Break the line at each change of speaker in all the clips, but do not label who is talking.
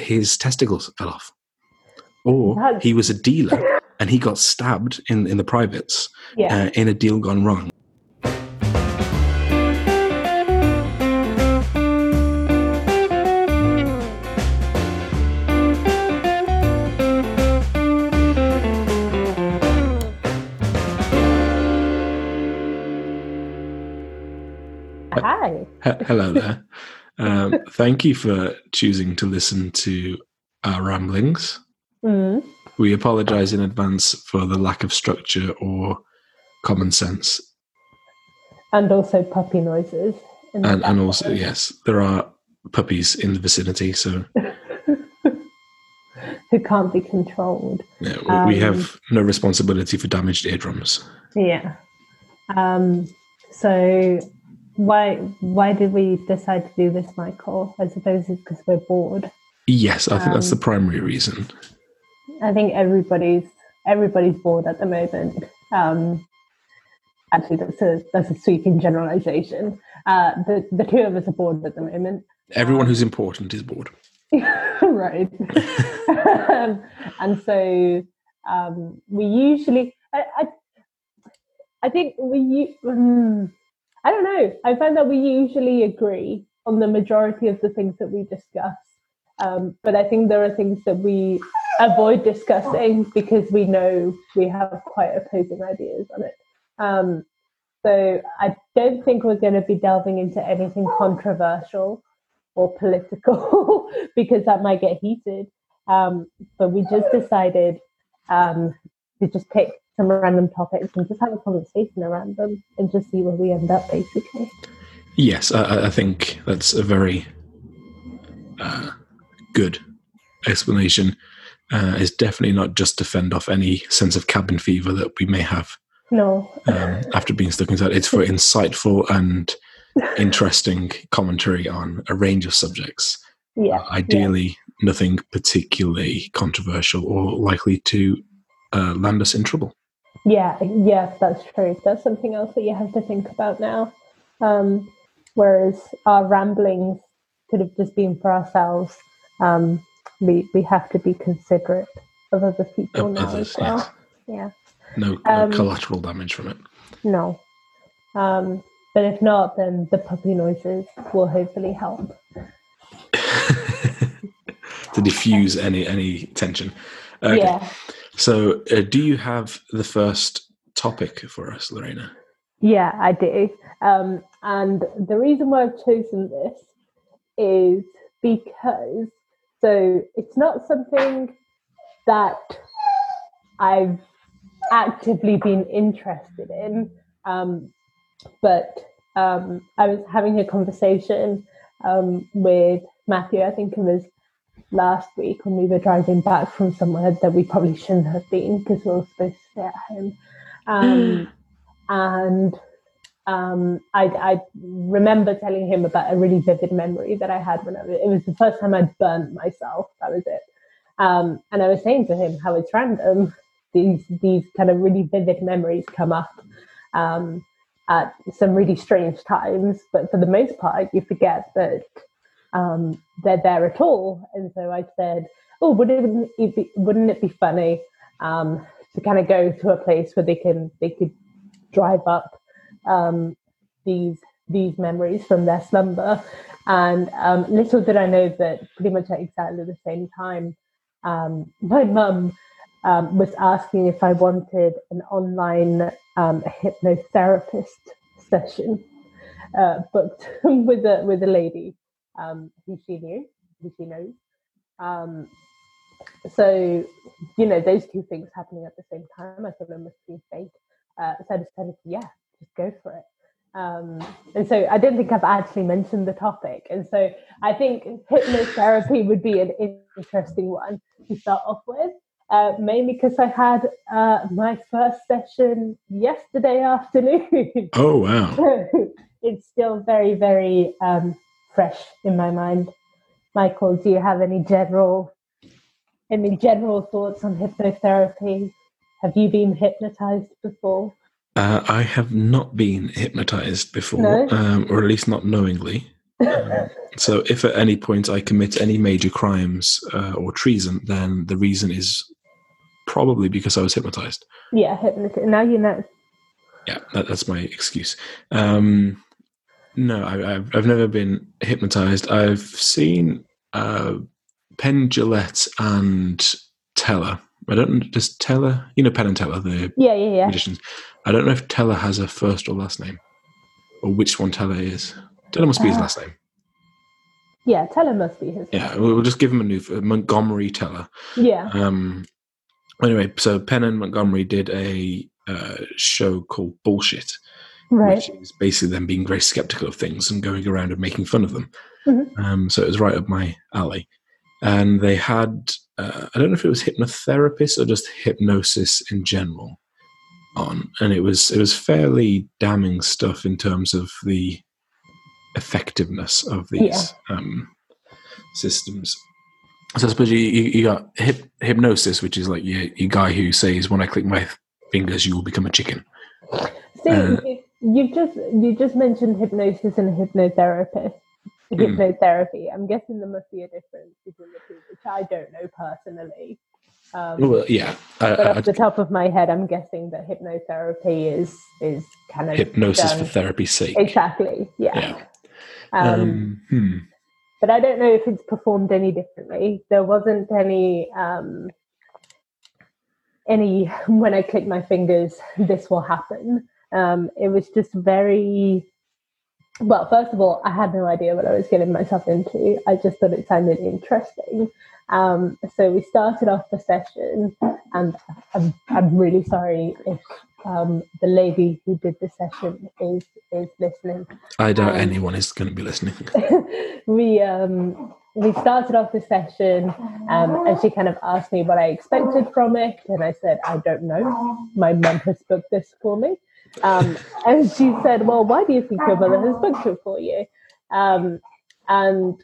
his testicles fell off. Or
That's-
he was a dealer and he got stabbed in, in the privates
Yeah.
uh, in a deal gone wrong.
Hi.
Hello there. Um, thank you for choosing to listen to our ramblings.
Mm.
We apologize in advance for the lack of structure or common sense.
And also puppy noises.
And, and also, yes, there are puppies in the vicinity, so
Who can't be controlled.
yeah, we- we
Um,
have no responsibility for damaged eardrums.
Yeah. Um, so why why did we decide to do this, Michael? I suppose it's because we're bored.
Yes, I think that's the
Um,
primary reason.
I think everybody's everybody's bored at the moment. Um, actually, that's a that's a sweeping generalization. Uh, the the two of us are bored at the moment.
Everyone who's important is bored.
right. um, and so um, we usually, I, I, I think we, um, I don't know. I find that we usually agree on the majority of the things that we discuss. Um, but I think there are things that we avoid discussing because we know we have quite opposing ideas on it. Um, so I don't think we're going to be delving into anything controversial or political because that might get heated. Um, but we just decided um, to just pick some random topics and just have a conversation around them and just see where we end up, basically.
Yes, I- I, think that's a very uh, good explanation. Uh, it's definitely not just to fend off any sense of cabin fever that we may have
No,
um, after being stuck inside. It's for insightful and interesting commentary on a range of subjects.
yeah,
Ideally, nothing particularly controversial or likely to uh, land us in trouble.
Yeah, yeah, that's true. That's something else that you have to think about now. Um, whereas our ramblings could have just been for ourselves. Um, we we have to be considerate of other people now
others,
as well.
yes.
Yeah.
No, no
Um,
collateral damage from it.
No. Um, but if not, then the puppy noises will hopefully help.
to diffuse any any tension. Okay.
Yeah.
So, uh, do you have the first topic for us, Lorena?
Yeah, I do. Um, and the reason why I've chosen this is because so it's not something that I've actively been interested in, um, but um, I was having a conversation um, with Matthew. I think it was last week when we were driving back from somewhere that we probably shouldn't have been because we were supposed to stay at home. Um, and um, I, I remember telling him about a really vivid memory that I had when I was, it was the first time I'd burnt myself. That was it. Um, and I was saying to him how it's random. These these kind of really vivid memories come up um, at some really strange times, but for the most part, you forget that um, they're there at all. And so I said, "Oh, wouldn't it be, wouldn't it be funny um, to kind of go to a place where they can they could drive up um, these these memories from their slumber?" And um, little did I know that pretty much at exactly the same time, um, my mum um, was asking if I wanted an online hypnotherapist session uh, booked with a with a lady um, who she knew, who she knows. Um, so, you know, those two things happening at the same time, I thought it must be fate. Uh, so I decided, yeah, just go for it. Um, and so I don't think I've actually mentioned the topic. And so I think hypnotherapy would be an interesting one to start off with, uh, mainly because I had uh, my first session yesterday afternoon.
Oh wow!
So it's still very, very um, fresh in my mind. Michael, do you have any general any general thoughts on hypnotherapy? Have you been hypnotized before?
Uh, I have not been hypnotized before,
No?
um, or at least not knowingly. Um, so, if at any point I commit any major crimes uh, or treason, then the reason is probably because I was hypnotized.
Yeah, hypnotized. Now you know.
Yeah, that, that's my excuse. Um, no, I, have I've never been hypnotized. I've seen uh, Penn Jillette and Teller. I don't know, does Teller, you know Penn and Teller, the
yeah, yeah, yeah.
magicians. I don't know if Teller has a first or last name, or which one Teller is. Teller must be his uh, last name.
Yeah, Teller must be his.
Yeah, we'll just give him a new uh, Montgomery Teller.
Yeah.
Um. Anyway, so Penn and Montgomery did a uh, show called Bullshit,
right.
which is basically them being very skeptical of things and going around and making fun of them.
Mm-hmm.
Um, so it was right up my alley. And they had, uh, I don't know if it was hypnotherapists or just hypnosis in general on, and it was it was fairly damning stuff in terms of the effectiveness of these yeah. um, systems. So I suppose you, you, got hip, hypnosis, which is like your, your guy who says, "When I click my fingers, you will become a chicken."
See, uh, you just you just mentioned hypnosis and hypnotherapist. Hmm. Hypnotherapy. I'm guessing there must be a difference between the two, which I don't know personally.
Um, well, yeah.
I, but off I, the top of my head, I'm guessing that hypnotherapy is is kind of
hypnosis done. for therapy's sake.
Exactly. Yeah.
yeah. Um, um, hmm.
But I don't know if it's performed any differently. There wasn't any um, any when I click my fingers, this will happen. Um, it was just very well. First of all, I had no idea what I was getting myself into. I just thought it sounded interesting. Um, so we started off the session, and I'm, I'm really sorry if um, the lady who did the session is is listening.
I doubt um, anyone is going to be listening.
we um, we started off the session, um, and she kind of asked me what I expected from it, and I said I don't know. My mum has booked this for me, um, and she said, "Well, why do you think your mother has booked it for you?" Um, and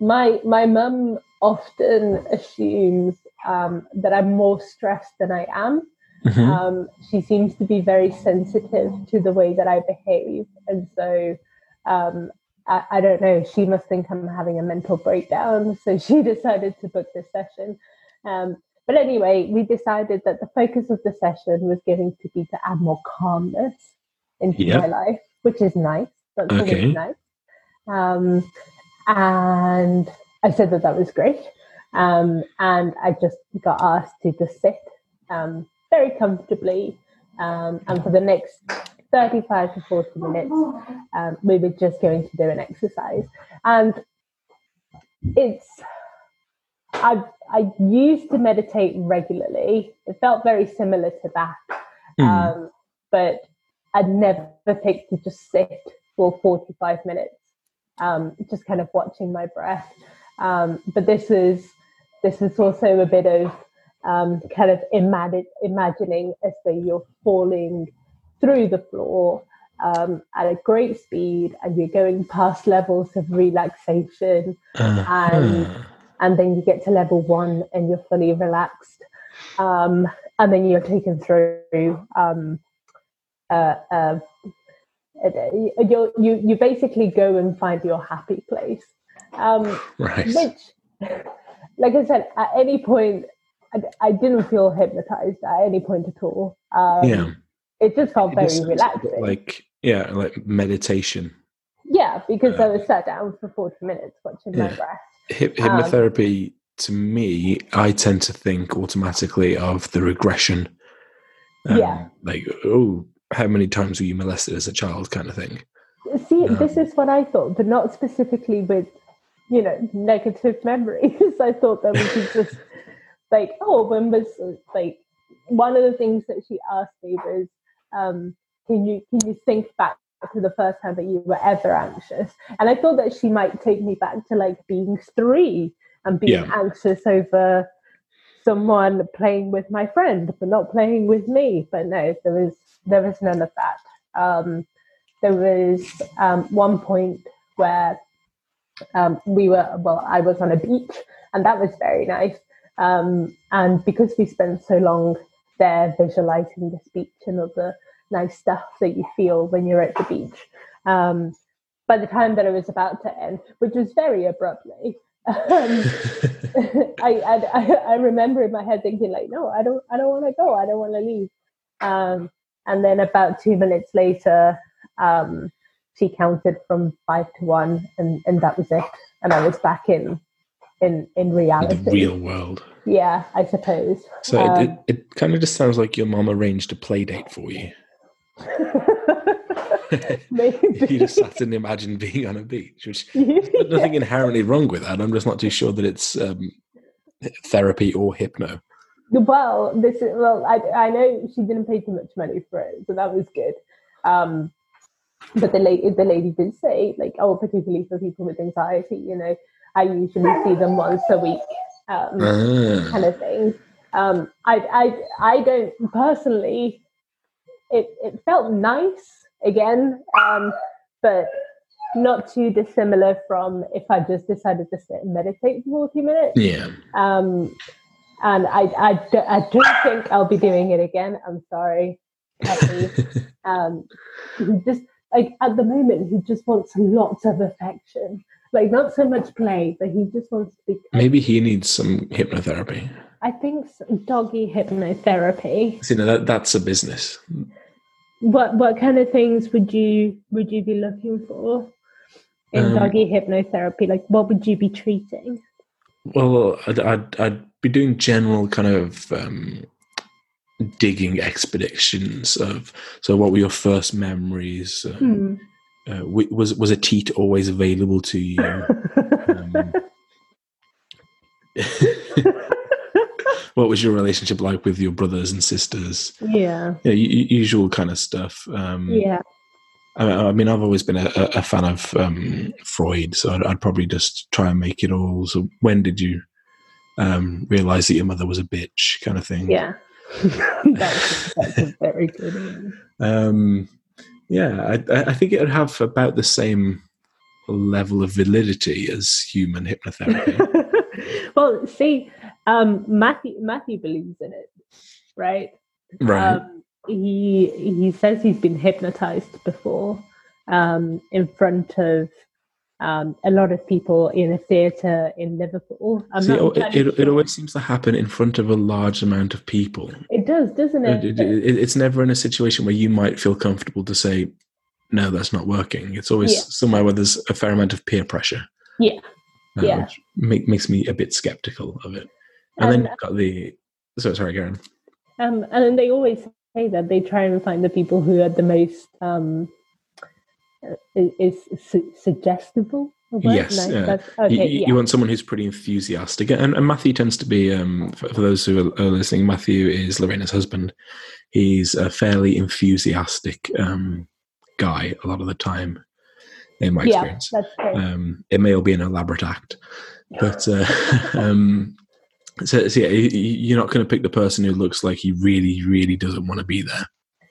my my mum often assumes um, that I'm more stressed than I am. Mm-hmm. Um, she seems to be very sensitive to the way that I behave, and so um, I, I, don't know. She must think I'm having a mental breakdown, so she decided to book this session. But anyway, we decided that the focus of the session was going to be to add more calmness into yep. my life, which is nice. That's okay. nice. Um, and I said that that was great. Um, and I just got asked to just sit um, very comfortably. Um, and for the next 35 to 40 minutes, um, we were just going to do an exercise. And it's, I, I used to meditate regularly. It felt very similar to that. Mm. but I'd never picked to just sit for 45 minutes, um, just kind of watching my breath. Um, but this is this is also a bit of um, kind of imagine, imagining as though you're falling through the floor um, at a great speed and you're going past levels of relaxation uh, and. And then you get to level one and you're fully relaxed um, and then you're taken through um, uh, uh, you you you basically go and find your happy place um,
right.
which like i said at any point I, I didn't feel hypnotized at any point at all. Um, yeah, it just felt very relaxing.
Like yeah, like meditation.
Yeah, because uh, I was sat down for forty minutes watching yeah. my breath.
Hip- hypnotherapy, um, to me, I tend to think automatically of the regression.
Um, yeah,
like oh, how many times were you molested as a child, kind of thing.
See, um, this is what I thought, but not specifically with you know negative memories. I thought that was just like, oh, when was like one of the things that she asked me was, um, can you can you think back to the first time that you were ever anxious? And I thought that she might take me back to like being three and being yeah. anxious over someone playing with my friend but not playing with me. But no, there was there was none of that. Um, there was um, one point where um, we were well, I was on a beach, and that was very nice. Um, and because we spent so long there visualizing this beach and all the nice stuff that you feel when you're at the beach, um, by the time that it was about to end, which was very abruptly, um, I, I I remember in my head thinking like, no, I don't I don't want to go. I don't want to leave. Um, and then about two minutes later, um, she counted from five to one, and and that was it. And I was back in in in reality,
the real world.
Yeah, I suppose.
So um, it, it, it kind of just sounds like your mom arranged a play date for you.
Maybe.
you just sat and imagined being on a beach, which nothing inherently wrong with that. I'm just not too sure that it's um, therapy or hypno.
Well, this is, well, I, I know she didn't pay too much money for it, so that was good. Um, but the lady, the lady did say, like, oh, particularly for people with anxiety, you know, I usually see them once a week, um, ah. kind of thing. Um, I, I, I don't personally. It, it felt nice again, um, but not too dissimilar from if I just decided to sit and meditate for 40 minutes.
Yeah.
Um, and I, I, I don't think I'll be doing it again. I'm sorry. um, just like at the moment he just wants lots of affection, like not so much play, but he just wants to be.
Maybe he needs some hypnotherapy.
I think doggy hypnotherapy.
See, no, that that's a business.
What what kind of things would you would you be looking for in um, doggy hypnotherapy? Like, what would you be treating?
Well, I'd, I'd, I'd be doing general kind of um, digging expeditions of. So, what were your first memories?
hmm.
uh, was was a teat always available to you? what was your relationship like with your brothers and sisters?
Yeah,
yeah, usual kind of stuff. Um,
yeah.
I, I mean, I've always been a, a fan of um, Freud, so I'd, I'd, probably just try and make it all. So, when did you um, realize that your mother was a bitch, kind of thing?
Yeah, that's, that's, a very good one.
Um, yeah, I, I think it would have about the same level of validity as human hypnotherapy.
well, see, um, Matthew Matthew believes in it, right?
Right.
Um, he he says he's been hypnotized before um, in front of um, a lot of people in a theatre in Liverpool.
See, it, it, sure. it, always seems to happen in front of a large amount of people.
It does, doesn't it?
it? It's never in a situation where you might feel comfortable to say, no, that's not working. It's always yeah. somewhere where there's a fair amount of peer pressure.
Yeah. Uh, yeah.
Which make, makes me a bit skeptical of it. And, then you've got the. So, sorry, Karen.
Um, and they always say that they try and find the people who are the most um, is, su- suggestible.
Yes, no, okay, you, yeah. you, want someone who's pretty enthusiastic, and, and Matthew tends to be. Um, for, for, those who are, listening, Matthew is Lorena's husband. He's a fairly enthusiastic um, guy a lot of the time, in my
yeah,
experience. Um, it may all be an elaborate act, but uh, um, so, so, yeah, you're not going to pick the person who looks like he really, really doesn't want to be there.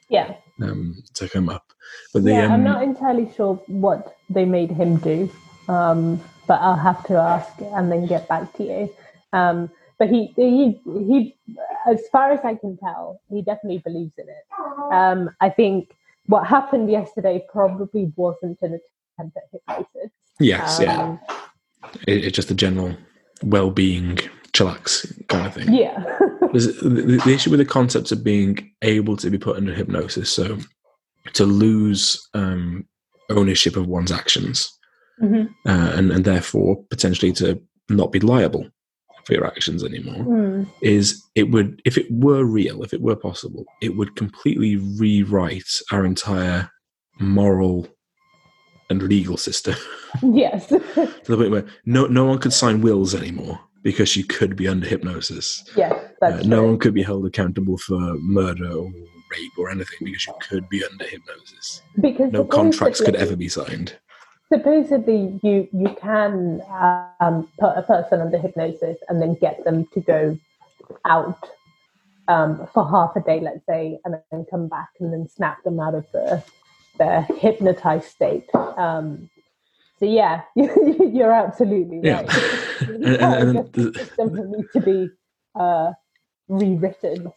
Yeah.
Um, to come up, but
the, yeah, um, I'm not entirely sure what they made him do, um, but I'll have to ask and then get back to you. Um, but he, he, he, as far as I can tell, he definitely believes in it. Um, I think what happened yesterday probably wasn't an attempt at hypnosis.
Yes, yeah. Um, it, it's just the general well-being chillax kind of thing.
Yeah.
the, the, issue with the concepts of being able to be put under hypnosis, so to lose um, ownership of one's actions,
mm-hmm.
uh, and and therefore potentially to not be liable for your actions anymore,
mm.
is it would if it were real, if it were possible, it would completely rewrite our entire moral and legal system.
Yes. to
the point where no no one could sign wills anymore because you could be under hypnosis.
Yeah,
uh, no one could be held accountable for murder or rape or anything because you could be under hypnosis.
Because
no contracts could ever be signed.
Supposedly, you you can um, put a person under hypnosis and then get them to go out um, for half a day, let's say, and then come back and then snap them out of the the hypnotized state. Um, so yeah, you're absolutely right.
Yeah. and, and, and the
system needs to be uh, rewritten.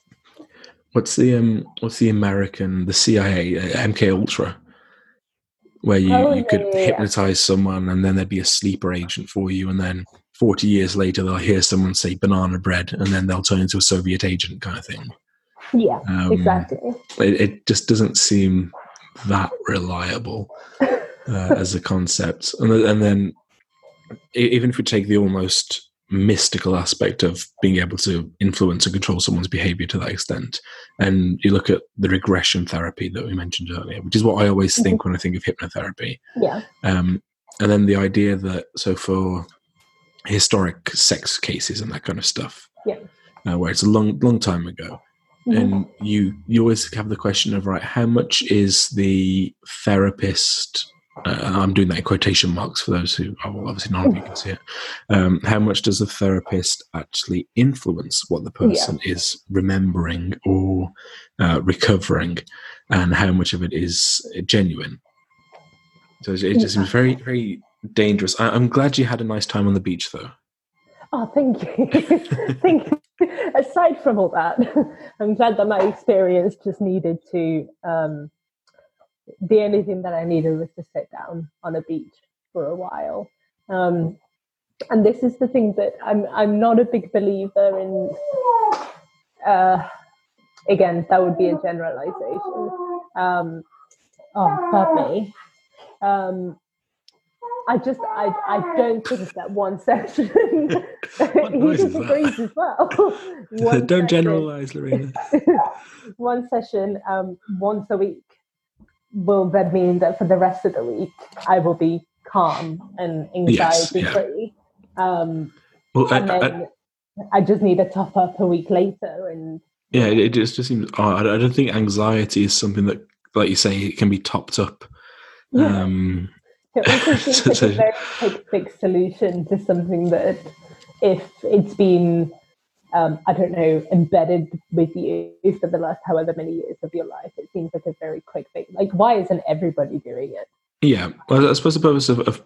What's the um? What's the American, the CIA, uh, MK Ultra? where you,
Oh,
you could
yeah, yeah, yeah.
hypnotize someone and then there'd be a sleeper agent for you and then 40 years later they'll hear someone say banana bread and then they'll turn into a soviet agent kind of thing
Yeah,
um,
exactly.
it, it just doesn't seem that reliable uh, as a concept and, and then even if we take the almost mystical aspect of being able to influence and control someone's behavior to that extent and you look at the regression therapy that we mentioned earlier which is what i always think when i think of hypnotherapy
Yeah,
um, and then the idea that so for historic sex cases and that kind of stuff,
Yeah.
uh, where it's a long, long time ago,
Mhm.
and you you always have the question of right, how much is the therapist? Uh, I'm doing that in quotation marks for those who oh, well, obviously none of you can see it. Um, how much does a therapist actually influence what the person is remembering or uh, recovering, and how much of it is genuine? So it it just seems very, very dangerous. I, I'm glad you had a nice time on the beach, though.
Oh, thank you. thank you. Aside from all that, I'm glad that my experience just needed to um, the only thing that I needed was to sit down on a beach for a while. Um, and this is the thing that I'm I'm not a big believer in. Uh, again, that would be a generalization. Um, oh, pardon me. Um, I just I I don't think that one session. He disagrees as well.
Don't
session-
generalize, Lorena.
one session um, once a week will that mean that for the rest of the week I will be calm and
Yes,
anxiety
yeah.
free. Um,
Well, I,
and
I,
then I, just need a top up a week later, and
yeah, it, just, just seems. I, I don't think anxiety is something that, like you say, it can be topped up.
yeah,
Um,
it also seems
so-
like
so-
a very quick fix solution to something that, if it's been, um, I don't know, embedded with you for the last however many years of your life, it seems like a very quick thing. Like, why isn't everybody doing it?
yeah, well, I suppose the purpose of, of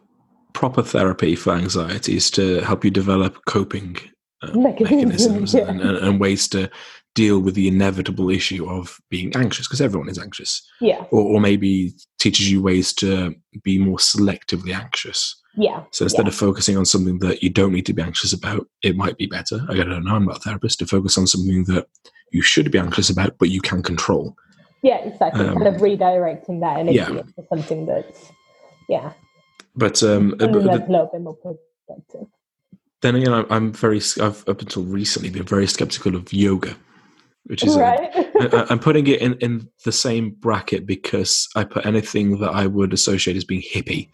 proper therapy for anxiety is to help you develop coping uh,
Mechanisms,
mechanisms
yeah.
and, and, and ways to deal with the inevitable issue of being anxious, because everyone is anxious.
Yeah,
or, or maybe teaches you ways to be more selectively anxious.
yeah,
So instead of focusing on something that you don't need to be anxious about, it might be better. I don't know, I'm not a therapist, to focus on something that you should be anxious about, but you can control.
yeah, exactly.
Um,
kind of redirecting that energy
yeah.
into something that's, yeah,
But, um, but, but
a little bit more productive.
then again, I'm very, I've up until recently been very skeptical of yoga, which is
Right?
I- I'm putting it in, in the same bracket because I put anything that I would associate as being hippie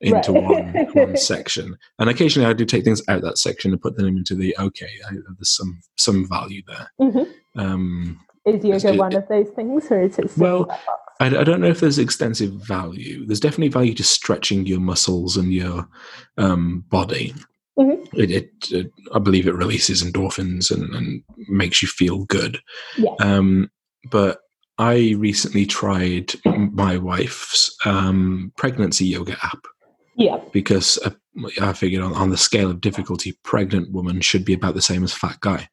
into
Right.
one one section, and occasionally I do take things out of that section and put them into the okay. I, there's some some value there.
Mhm.
Um,
Is yoga
it-
one of those things, or is it
Well,
in that box?
I, I don't know if there's extensive value. There's definitely value to stretching your muscles and your um, body.
Mhm.
It, it, it, I believe it releases endorphins and, and makes you feel good.
Yeah.
Um, but I recently tried my wife's um, pregnancy yoga app
Yeah,
because uh, I figured on, on the scale of difficulty, pregnant woman should be about the same as fat guy.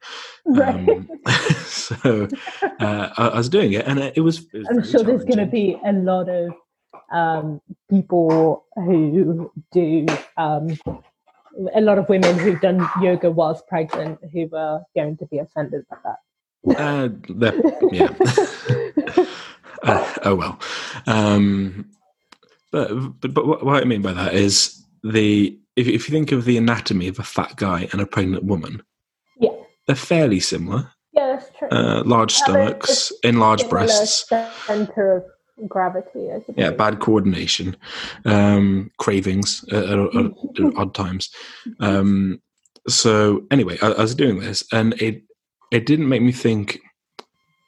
right.
Um, so uh, I, I was doing it, and it was. It was
I'm sure there's going to be a lot of um, people who do, um, a lot of women who've done yoga whilst pregnant who were going to be offended by that.
Uh, that- yeah. uh, oh well. Um, but but but what, what I mean by that is the if if you think of the anatomy of a fat guy and a pregnant woman,
Yeah.
they're fairly similar.
yeah, that's true.
Uh, large
Yeah,
stomachs, enlarged breasts.
Center of gravity, I suppose.
Yeah, bad coordination, um, cravings at, at, at odd times. Um, so anyway, I, I was doing this, and it it didn't make me think,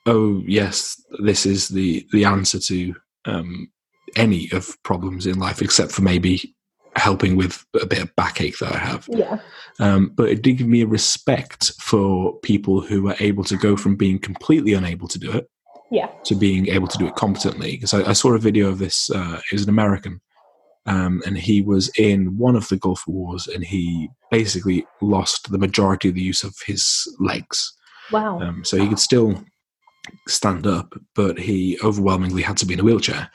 oh yes, this is the the answer to um, any of problems in life, except for maybe helping with a bit of backache that I have.
Yeah,
Um, but it did give me a respect for people who are able to go from being completely unable to do it
yeah,
to being able to do it competently. Because I, I saw a video of this. Uh, it was an American, um, and he was in one of the Gulf Wars, and he basically lost the majority of the use of his legs.
wow.
Um, so he could still stand up, but he overwhelmingly had to be in a wheelchair.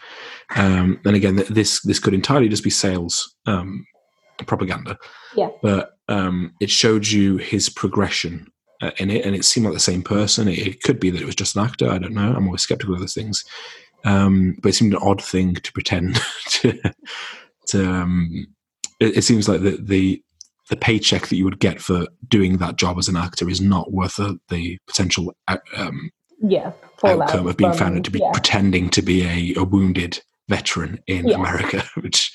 Um, and again, this this could entirely just be sales um, propaganda.
Yeah.
But um, it showed you his progression in it, and it seemed like the same person. It, it, could be that it was just an actor. I don't know. I'm always skeptical of those things. Um, but it seemed an odd thing to pretend to. to um, it, it, seems like the, the the paycheck that you would get for doing that job as an actor is not worth the, the potential uh, um,
yeah,
outcome of being found out to be yeah. pretending to be a, a wounded veteran in yeah. America, which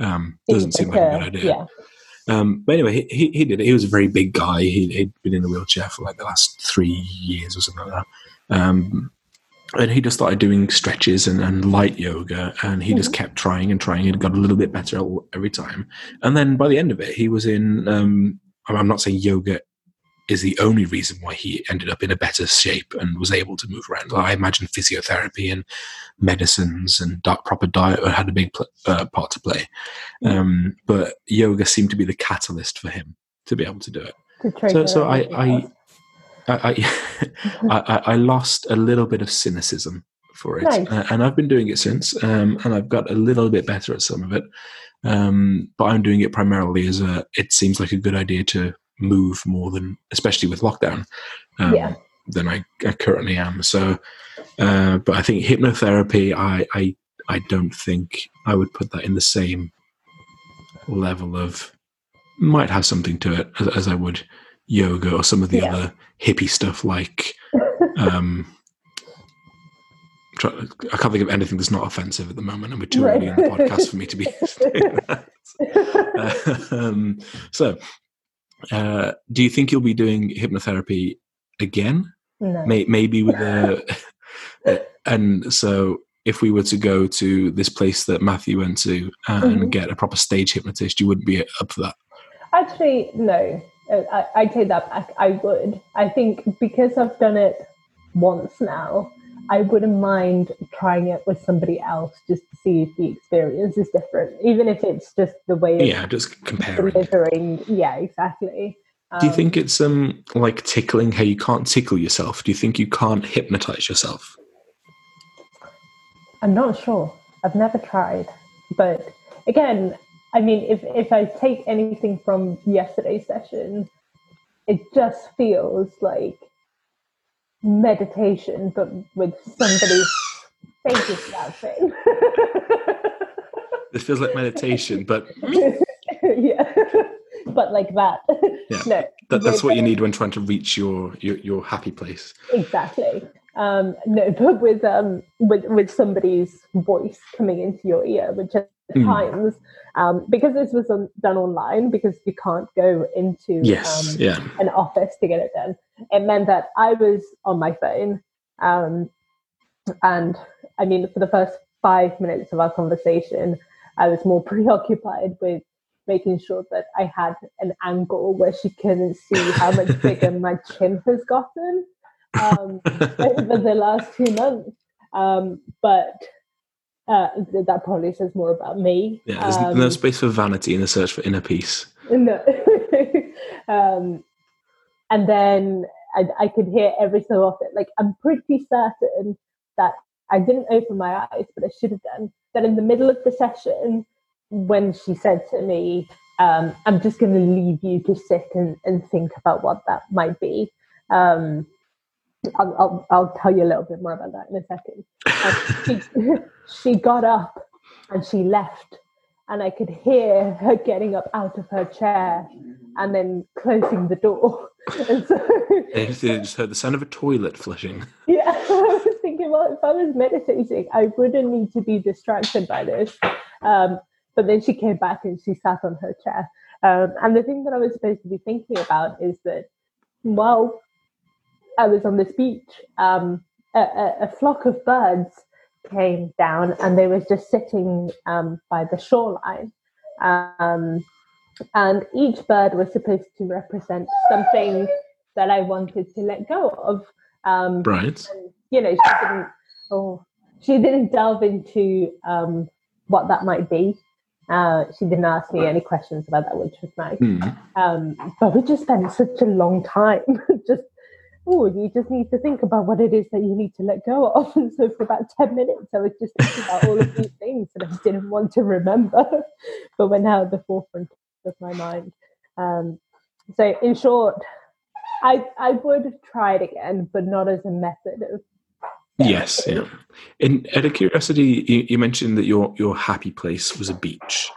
um, doesn't seem like a good idea. Um, but anyway, he, he did it. He was a very big guy. He, had been in a wheelchair for like the last three years or something like that. Um, and he just started doing stretches and, and light yoga, and he mm-hmm. just kept trying and trying and got a little bit better every time. And then by the end of it, he was in. Um, I'm not saying yoga is the only reason why he ended up in a better shape and was able to move around. I imagine physiotherapy and medicines and proper diet had a big pl- uh, part to play. Um, but yoga seemed to be the catalyst for him to be able to do it. So, so I, I, I, I, I, lost a little bit of cynicism for it, nice. uh, and I've been doing it since, um, and I've got a little bit better at some of it. Um, but I'm doing it primarily as a. It seems like a good idea to move more than, especially with lockdown, um, yeah. than I, I, currently am. So, uh, but I think hypnotherapy, I, I, I don't think I would put that in the same level of might have something to it as, as I would yoga or some of the yeah. other hippie stuff like. Um, I can't think of anything that's not offensive at the moment, and we're too early in the podcast for me to be saying that. Uh, um, so, uh, do you think you'll be doing hypnotherapy again?
No.
May- maybe with a. and so, if we were to go to this place that Matthew went to uh, mm-hmm. and get a proper stage hypnotist, you wouldn't be up for that.
Actually, no. Uh, I, I take that back. I would. I think because I've done it once now, I wouldn't mind trying it with somebody else just to see if the experience is different, even if it's just the way.
Yeah, just comparing.
Delivering. Yeah, exactly.
Um, Do you think it's um like tickling? How you can't tickle yourself? Do you think you can't hypnotize yourself?
I'm not sure. I've never tried, but again, I mean, if if I take anything from yesterday's session, it just feels like meditation, but with somebody's faces that thing.
this feels like meditation, but
yeah, but like that.
Yeah, no, that, that's what you need when trying to reach your your, your happy place.
Exactly. Um, no, but with um with with somebody's voice coming into your ear, which at mm. times um, because this was on, done online because you can't go into
yes,
um,
yeah.
an office to get it done it meant that i was on my phone um, and i mean for the first five minutes of our conversation i was more preoccupied with making sure that i had an angle where she couldn't see how much bigger my chin has gotten um, over the last two months um, but uh, that probably says more about me.
Yeah, there's um, no space for vanity in the search for inner peace.
No. um, and then I, I, could hear every so often, like, I'm pretty certain that I didn't open my eyes, but I should have done. That in the middle of the session, when she said to me, um, I'm just going to leave you to sit and, and think about what that might be. Um, I'll, I'll, I'll, tell you a little bit more about that in a second. she, she got up and she left, and I could hear her getting up out of her chair and then closing the door. And so
I just heard the sound of a toilet flushing.
Yeah, I was thinking, well, if I was meditating, I wouldn't need to be distracted by this. Um, but then she came back and she sat on her chair. Um, and the thing that I was supposed to be thinking about is that, well, I was on this beach, um, a, a, a, flock of birds came down and they were just sitting um, by the shoreline. Um, and each bird was supposed to represent something that I wanted to let go of. Um,
right.
And, you know, she didn't. Oh, she didn't delve into um, what that might be. Uh, she didn't ask me any questions about that, which was nice. Mm. Um, but we just spent such a long time just oh, you just need to think about what it is that you need to let go of. And so for about 10 minutes, I was just thinking about all of these things that I didn't want to remember, but were now at the forefront of my mind. Um, so, in short, I, I would try it again, but not as a method of.
Yes, yeah. And out of curiosity, you, you mentioned that your your happy place was a beach.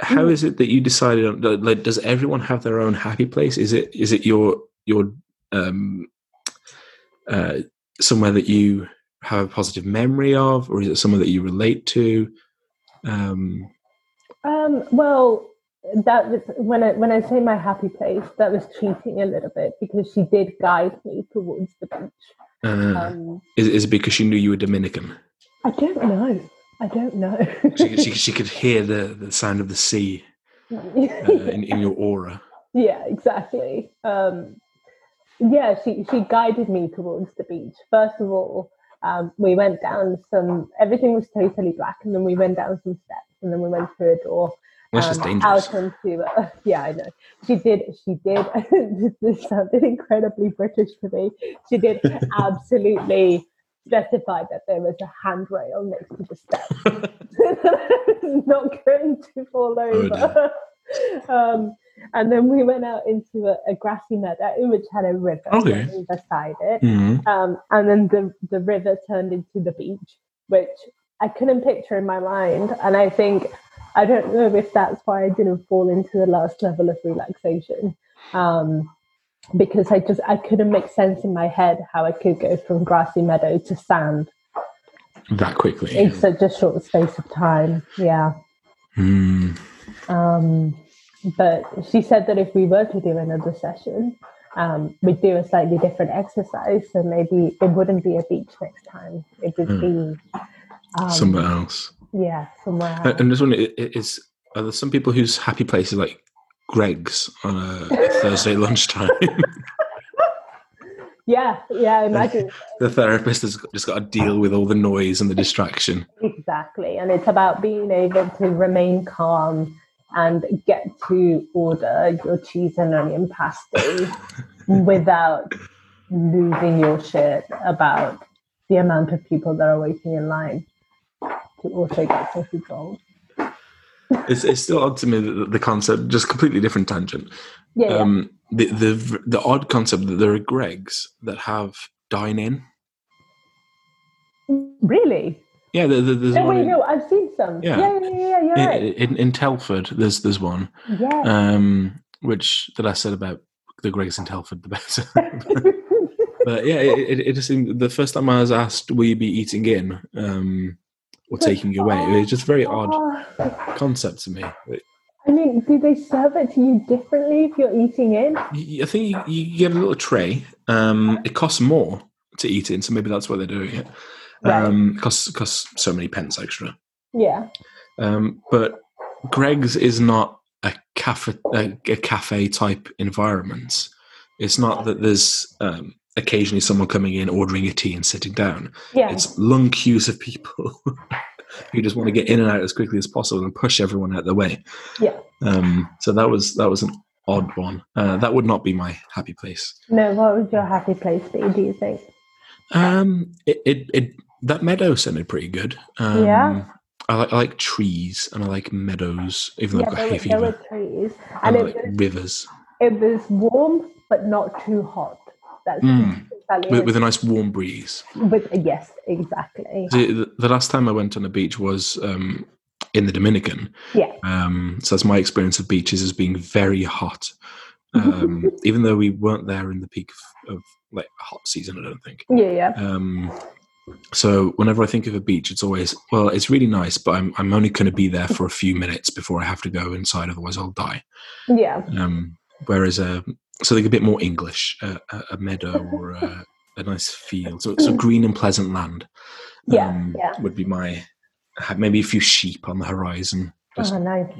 How
Mm.
is it that you decided? on- Like, does everyone have their own happy place? Is it is it your your um, uh, somewhere that you have a positive memory of, or is it somewhere that you relate to? Um,
Um, well, that was when I when I say my happy place, that was cheating a little bit because she did guide me towards the beach.
uh,
Um,
is, is it because she knew you were Dominican?
I don't know. I don't know.
She, she, she could hear the, the sound of the sea uh, in, in your aura.
yeah, exactly. Um, yeah, she she guided me towards the beach. First of all, um, we went down some. Everything was totally black, and then we went down some steps, and then we went through a door.
Just
um,
dangerous.
Out into uh, yeah, I know. She did. She did. this sounded incredibly British to me. She did absolutely specify that there was a handrail next to the steps. not going to fall
Oh,
over. um, and then we went out into a, a grassy meadow which had a river
Okay.
it.
Mhm.
Um, and then the, the river turned into the beach, which I couldn't picture in my mind. And I think, I don't know if that's why I didn't fall into the last level of relaxation. Um, because I just I couldn't make sense in my head how I could go from grassy meadow to sand
That quickly.
in such a short space of time. Yeah.
Mm.
Um, but she said that if we were to do another session, um, we'd do a slightly different exercise. So maybe it wouldn't be a beach next time. It would
Mm.
be um,
Somewhere else.
Yeah, somewhere. Else.
And this one is are there some people whose happy place is like Greggs on a Thursday lunchtime?
yeah, yeah. I Imagine
the therapist has just got to deal with all the noise and the distraction.
exactly, and it's about being able to remain calm and get to order your cheese and onion pasty without losing your shit about the amount of people that are waiting in line to also get sausage rolls.
It's, it's still odd to me that the- concept, just completely different tangent.
Yeah, yeah.
Um, the the the odd concept that there are Greggs that have dine in.
really?
Yeah, there, there- there's one
wait,
in,
no, I've seen some.
Yeah.
Yeah, yeah, yeah, yeah
in,
right.
in, in Telford. There's there's one.
Yeah.
Um, which that I said about the Greggs in Telford the better. but yeah, it, it, it just seemed the first time I was asked, "Will you be eating in um, or taking away?" It was just very odd
Oh,
concept to me.
I mean, do they serve it to you differently if you're eating in?
I think you, you get a little tray. Um, it costs more to eat in, so maybe that's why they're doing it.
Right.
Um, costs costs so many pence extra.
Yeah.
Um, but Greggs is not a cafe a, a cafe type environment. It's not that there's um, occasionally someone coming in, ordering a tea, and sitting down.
Yeah.
It's long queues of people who just want to get in and out as quickly as possible and push everyone out the way.
Yeah.
Um, so that was that was an odd one. Uh, that would not be my happy place.
No, what would your happy place be, do you think?
Um, it, it, it that meadow sounded pretty good. Um,
Yeah.
I like, I like trees and I like meadows, even though
Yeah,
I've got hay
were- there were
fever.
trees.
I
And it
like
was,
rivers
it was warm, but not too hot. That's
Mm.
exactly
with, with a nice warm breeze.
With- yes, exactly.
The, the last time I went on a beach was um, in the Dominican.
Yeah.
Um, so that's my experience of beaches as being very hot. Um, even though we weren't there in the peak of, of like hot season, I don't think.
Yeah, yeah.
Um, so whenever I think of a beach, it's always well, it's really nice, but I'm I'm only going to be there for a few minutes before I have to go inside, otherwise I'll die.
Yeah.
Um, whereas uh, something a bit more English, uh, a, a meadow or a, a nice field, so, so green and pleasant land.
Yeah,
um,
yeah.
would be my maybe a few sheep on the horizon, just
Oh, nice.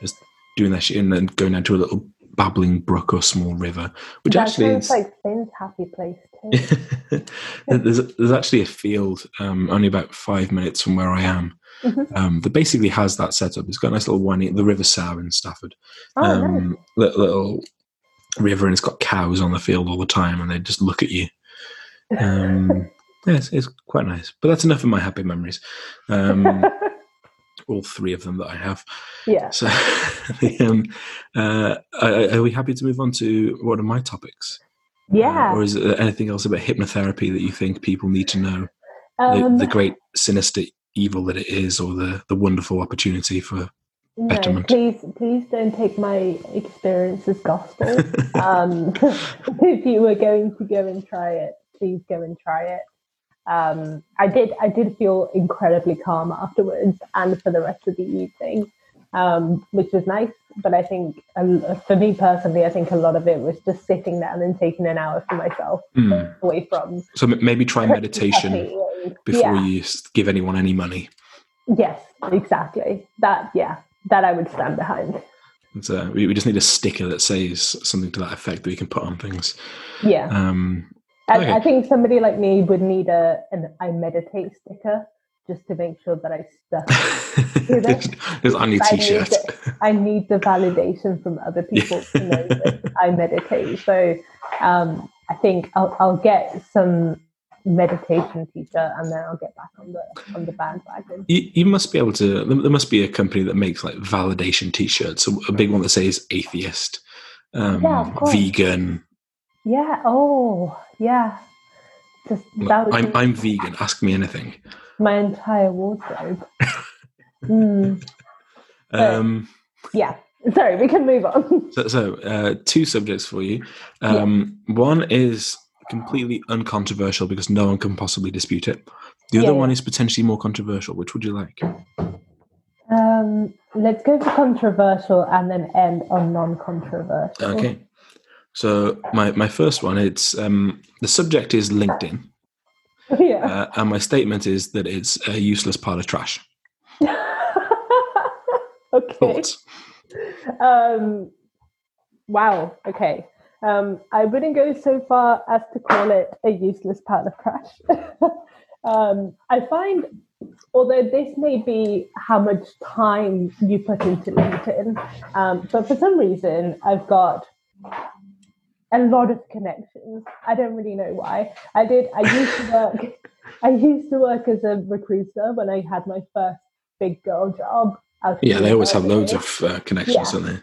Just doing their shit, and then going down to a little babbling brook or small river, which
that
actually
sounds
is.
like Finn's happy place.
there's, there's actually a field um, only about five minutes from where I am
Mhm.
um, that basically has that setup. It's got a nice little one, the River Sow in Stafford.
Oh, nice.
um, little, little river and it's got cows on the field all the time and they just look at you. Um, yeah, it's, it's, quite nice. But that's enough of my happy memories. Um, all three of them that I have.
Yeah.
So, um, uh, are, are, we happy to move on to one of my topics?
Yeah.
Uh, or is there anything else about hypnotherapy that you think people need to know? Um, the, the, great sinister evil that it is, or the the wonderful opportunity for no, betterment.
Please, please don't take my experience as gospel. um, if you were going to go and try it, please go and try it. Um, I did. I did feel incredibly calm afterwards, and for the rest of the evening, um, which was nice. But I think, for me personally, I think a lot of it was just sitting down and taking an hour for myself mm. away from.
So maybe try meditation before yeah. you give anyone any money.
Yes, exactly. That. Yeah, that I would stand behind.
Uh, we, we, just need a sticker that says something to that effect that we can put on things.
Yeah.
Um,
I, okay. I, think somebody like me would need a an I meditate sticker just to make sure that I stuck.
It's on your t-shirt.
I need, the, I need the validation from other people yeah. to know that I meditate. So um, I think I'll, I'll get some meditation t-shirt and then I'll get back on the on the bandwagon.
You, you must be able to. There must be a company that makes like validation t-shirts. A, a big one that says atheist, um, yeah, vegan.
Yeah. Oh, yeah.
Just that I'm I'm vegan. Ask me anything.
My entire wardrobe. mm.
Um.
yeah. Sorry, we can move on.
So, so uh, two subjects for you. Um, yeah. One is completely uncontroversial because no one can possibly dispute it. The other yeah, one is potentially more controversial. Which would you like?
Um, let's go for controversial and then end on non-controversial.
Okay. So my, my first one, it's um, the subject is LinkedIn.
Yeah.
Uh, and my statement is that it's a useless pile of trash.
okay.
Thoughts?
Um, wow. Okay. Um, I wouldn't go so far as to call it a useless pile of trash. um, I find, although this may be how much time you put into LinkedIn, um, but for some reason I've got a lot of connections. I don't really know why. I did. I used to work. I used to work as a recruiter when I had my first big girl job.
Yeah, they always have loads of uh, connections, yeah. don't they?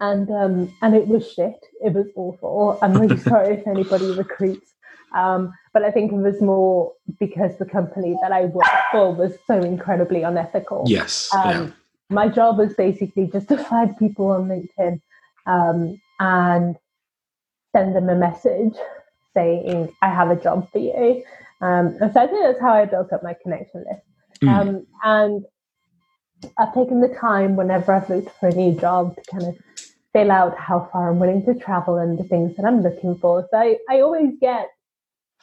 and um, and it was shit. It was awful. I'm really sorry if anybody recruits, um, but I think it was more because the company that I worked for was so incredibly unethical.
Yes.
Um,
yeah.
My job was basically just to find people on LinkedIn um, and send them a message saying, "I have a job for you." Um, and so I think that's how I built up my connection list. Mm. and I've taken the time whenever I've looked for a new job to kind of fill out how far I'm willing to travel and the things that I'm looking for. So I, I always get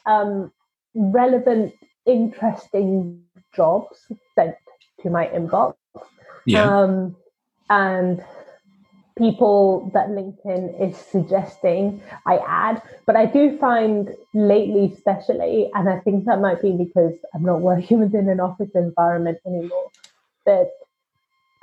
um, relevant, interesting jobs sent to my inbox.
Yeah.
Um, and people that LinkedIn is suggesting I add. But I do find lately, especially, and I think that might be because I'm not working within an office environment anymore, that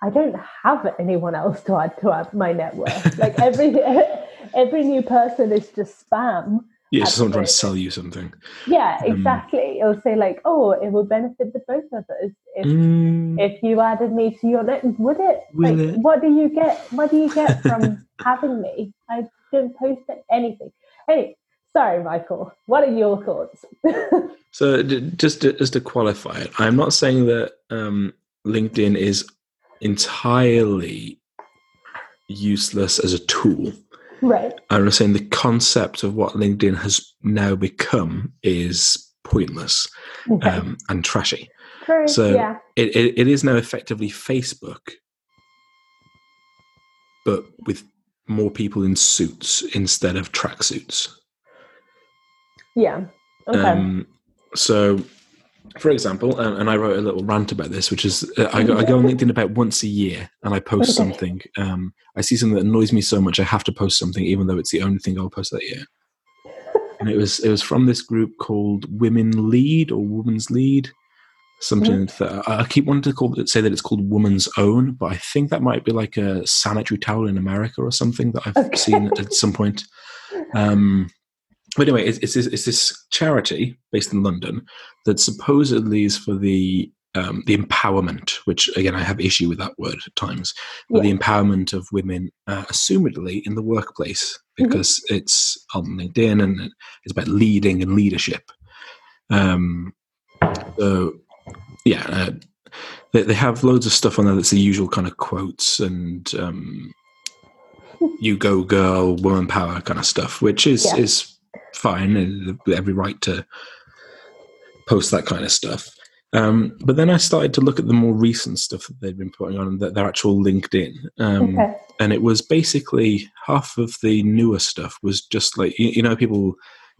I don't have anyone else to add to my network. Like every every new person is just spam.
Yeah, it's someone trying to sell you something.
Yeah, um, exactly. Um, It'll say like, "Oh, it will benefit the both of us if mm, if you added me to your network." Would it? Like, it? what do you get? What do you get from having me? I didn't post anything. Hey, sorry, Michael. What are your thoughts?
so, just to, just to qualify it, I'm not saying that um, LinkedIn is entirely useless as a tool.
Right.
I'm saying the concept of what LinkedIn has now become is pointless okay. um, and trashy.
True.
So
yeah.
it, it, it is now effectively Facebook, but with more people in suits instead of tracksuits.
Yeah. Okay. Um,
so for example, and, and, I wrote a little rant about this, which is uh, I, go, I, go, on LinkedIn about once a year and I post something. Um, I see something that annoys me so much, I have to post something, even though it's the only thing I'll post that year. And it was it was from this group called Women Lead or Women's Lead. something that I I keep wanting to call it, say that it's called Woman's Own, but I think that might be like a sanitary towel in America or something that I've
Okay.
seen at some point. Um, but anyway, it's, it's, this- it's this charity based in London that supposedly is for the um, the empowerment, which again I have issue with that word at times, but the empowerment of women, uh, assumedly in the workplace,
Mhm.
because it's on LinkedIn and it's about leading and leadership. Um, so yeah, uh, they, they have loads of stuff on there that's the usual kind of quotes and um, "you go girl," woman power kind of stuff, which is
Yeah.
is fine every right to post that kind of stuff. Um, but then I started to look at the more recent stuff that they'd been putting on that their actual LinkedIn, um,
Okay.
and it was basically half of the newer stuff was just like you, you know people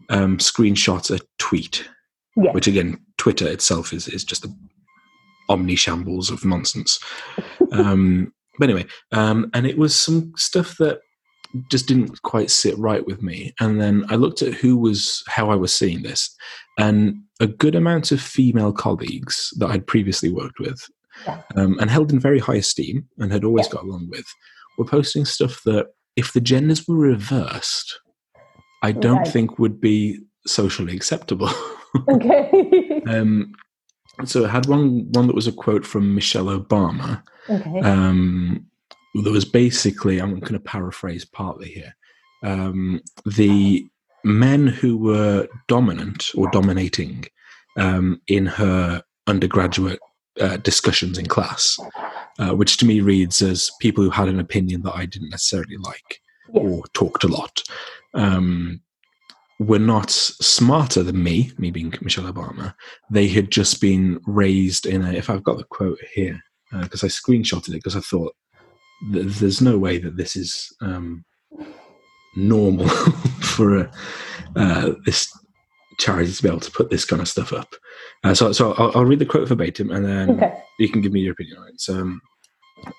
um, screenshot a tweet
Yeah.
which again, Twitter itself is is just a omni shambles of nonsense. um, but anyway, um, and it was some stuff that just didn't quite sit right with me. And then I looked at who was how I was seeing this, and a good amount of female colleagues that I'd previously worked with
Yeah.
um, and held in very high esteem and had always
Yeah.
got along with were posting stuff that if the genders were reversed, I don't
Right.
think would be socially acceptable.
Okay.
Um, so I had one one that was a quote from Michelle Obama.
okay.
Um, that was basically, I'm going to paraphrase partly here. Um, the men who were dominant or dominating um, in her undergraduate uh, discussions in class, uh, which to me reads as people who had an opinion that I didn't necessarily like
Yes.
or talked a lot, um, were not smarter than me, me being Michelle Obama. They had just been raised in a, if I've got the quote here, because I screenshotted it because I thought th- there's no way that this is um, normal for a, uh, this charity to be able to put this kind of stuff up. Uh, so so I'll, I'll read the quote verbatim and then
okay.
you can give me your opinion on it. So, um,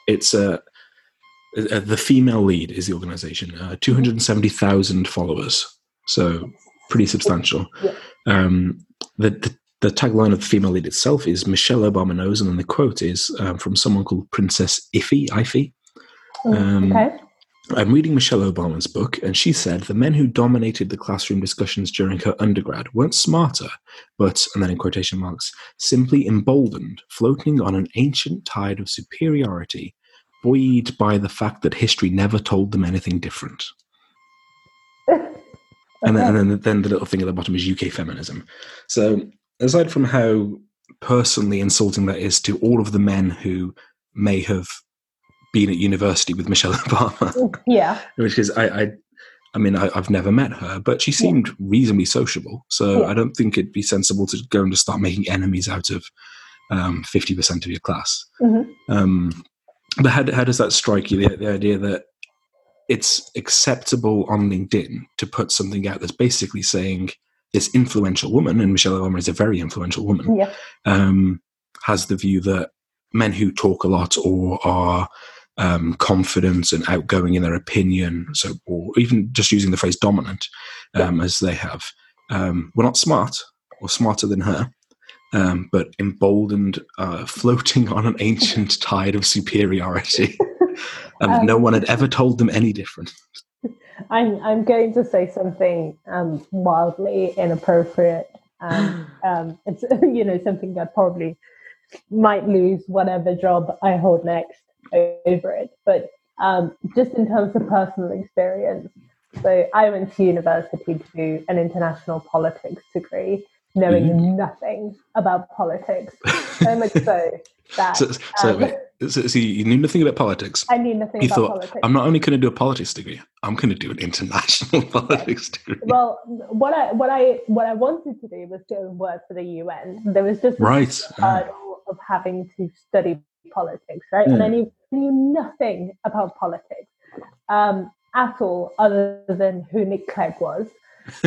it's uh, uh, the female lead is the organization, uh, 270,000 followers. So, pretty substantial.
Yeah.
Um, the, the, the tagline of the female lead itself is Michelle Obama knows, and then the quote is um, from someone called Princess Iffy. Iffy. Um,
okay.
I'm reading Michelle Obama's book, and she said the men who dominated the classroom discussions during her undergrad weren't smarter, but, and then in quotation marks, simply emboldened, floating on an ancient tide of superiority, buoyed by the fact that history never told them anything different. And then, and then, then the little thing at the bottom is UK feminism. So, aside from how personally insulting that is to all of the men who may have been at university with Michelle Obama,
yeah.
which is I, I I mean I, I've never met her, but she seemed reasonably sociable. So
Yeah.
I don't think it'd be sensible to go and just start making enemies out of um, fifty percent of your class.
Mhm.
Um, but how, how does that strike you? The, the idea that it's acceptable on LinkedIn to put something out that's basically saying this influential woman, and Michelle Obama is a very influential woman,
Yeah.
um, has the view that men who talk a lot or are um, confident and outgoing in their opinion, so or even just using the phrase dominant, um, as they have, um, were not smart or smarter than her, um, but emboldened, uh, floating on an ancient tide of superiority, and no one had ever told them any different.
I'm I'm going to say something um, wildly inappropriate, and um, it's you know something that probably might lose whatever job I hold next over it. But um, just in terms of personal experience, so I went to university to do an international politics degree, knowing nothing about politics, so much so that
So, so,
um,
wait, so, so you knew nothing about politics.
I knew nothing
You
about
thought,
politics.
I'm not only going to do a politics degree, I'm going to do an international politics degree.
well, what I what I what I wanted to do was go and work for the UN. There was just
Right.
Hurdle of having to study politics, right? And I knew, knew nothing about politics um, at all, other than who Nick Clegg was,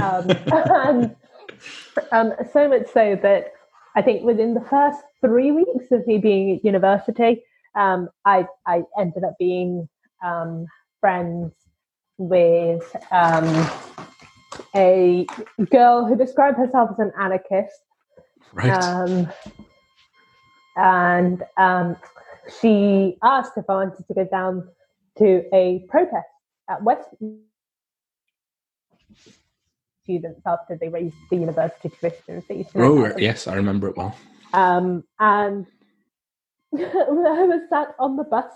um, and um, so much so that I think within the first three weeks of me being at university, um, I I ended up being um, friends with um, a girl who described herself as an anarchist.
Right.
And um, she asked if I wanted to go down to a protest at West students after they raised the university tuition fees.
Oh, yes, I remember it well.
Um, and I was sat on the bus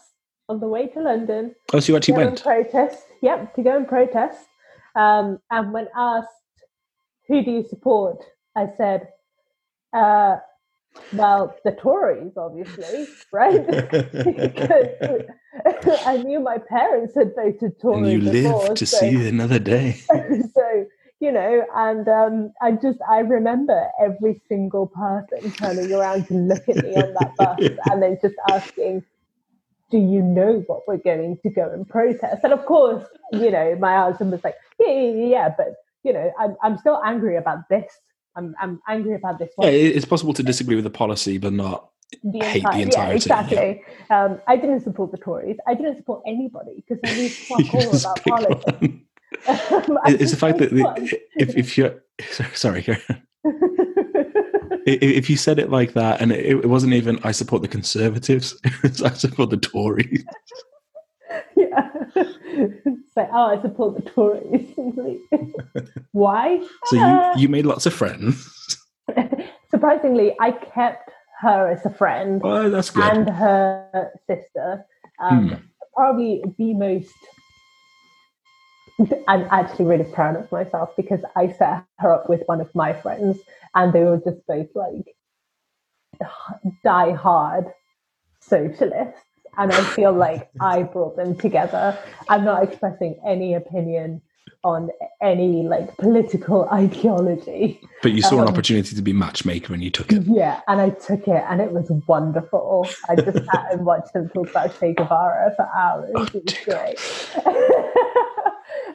on the way to London.
Oh, so you actually went?
To a protest. Yep, to go and protest. Um, and when asked, who do you support? I said, uh, well, the Tories, obviously, right? because I knew my parents had voted Tory.
And you
before,
live to
so,
see another day.
so you know, and um, I just I remember every single person turning around to look at me on that bus and then just asking, "Do you know what we're going to go and protest?" And of course, you know, my husband was like, "Yeah, yeah, yeah," but you know, I'm I'm still angry about this. I'm I'm angry about this
one. Yeah, it's possible to disagree with the policy, but not the hate entire, the entirety.
Yeah, exactly. Yeah. Um, I didn't support the Tories. I didn't support anybody because I knew fuck all about politics.
Um, it's the fact that if, if you're sorry, if you said it like that, and it, it, wasn't even I support the Conservatives, it I support the Tories.
Yeah, it's like oh, I support the Tories. Why?
So you you made lots of friends.
Surprisingly, I kept her as a friend.
Oh, that's good.
And her sister. Um, hmm. Probably the most I'm actually really proud of myself because I set her up with one of my friends and they were just both like die hard socialists. And I feel like I brought them together. I'm not expressing any opinion on any like political ideology.
But you saw um, an opportunity to be matchmaker and you took it.
Yeah, and I took it and it was wonderful. I just sat and watched them talk about Che Guevara for hours. Oh, it was great.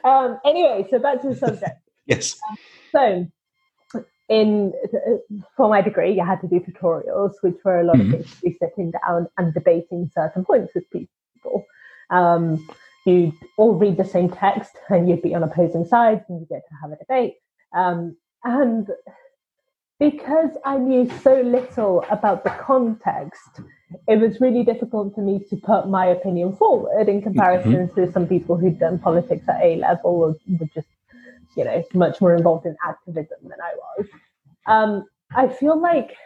um, anyway, so back to the subject.
yes.
so, in for my degree, you had to do tutorials, which were a lot mm-hmm. of basically sitting down and debating certain points with people. Um, you'd all read the same text, and you'd be on opposing sides, and you get to have a debate. Um, and because I knew so little about the context, it was really difficult for me to put my opinion forward in comparison mm-hmm. to some people who'd done politics at A level or were just, you know, much more involved in activism than I was. Um, I feel like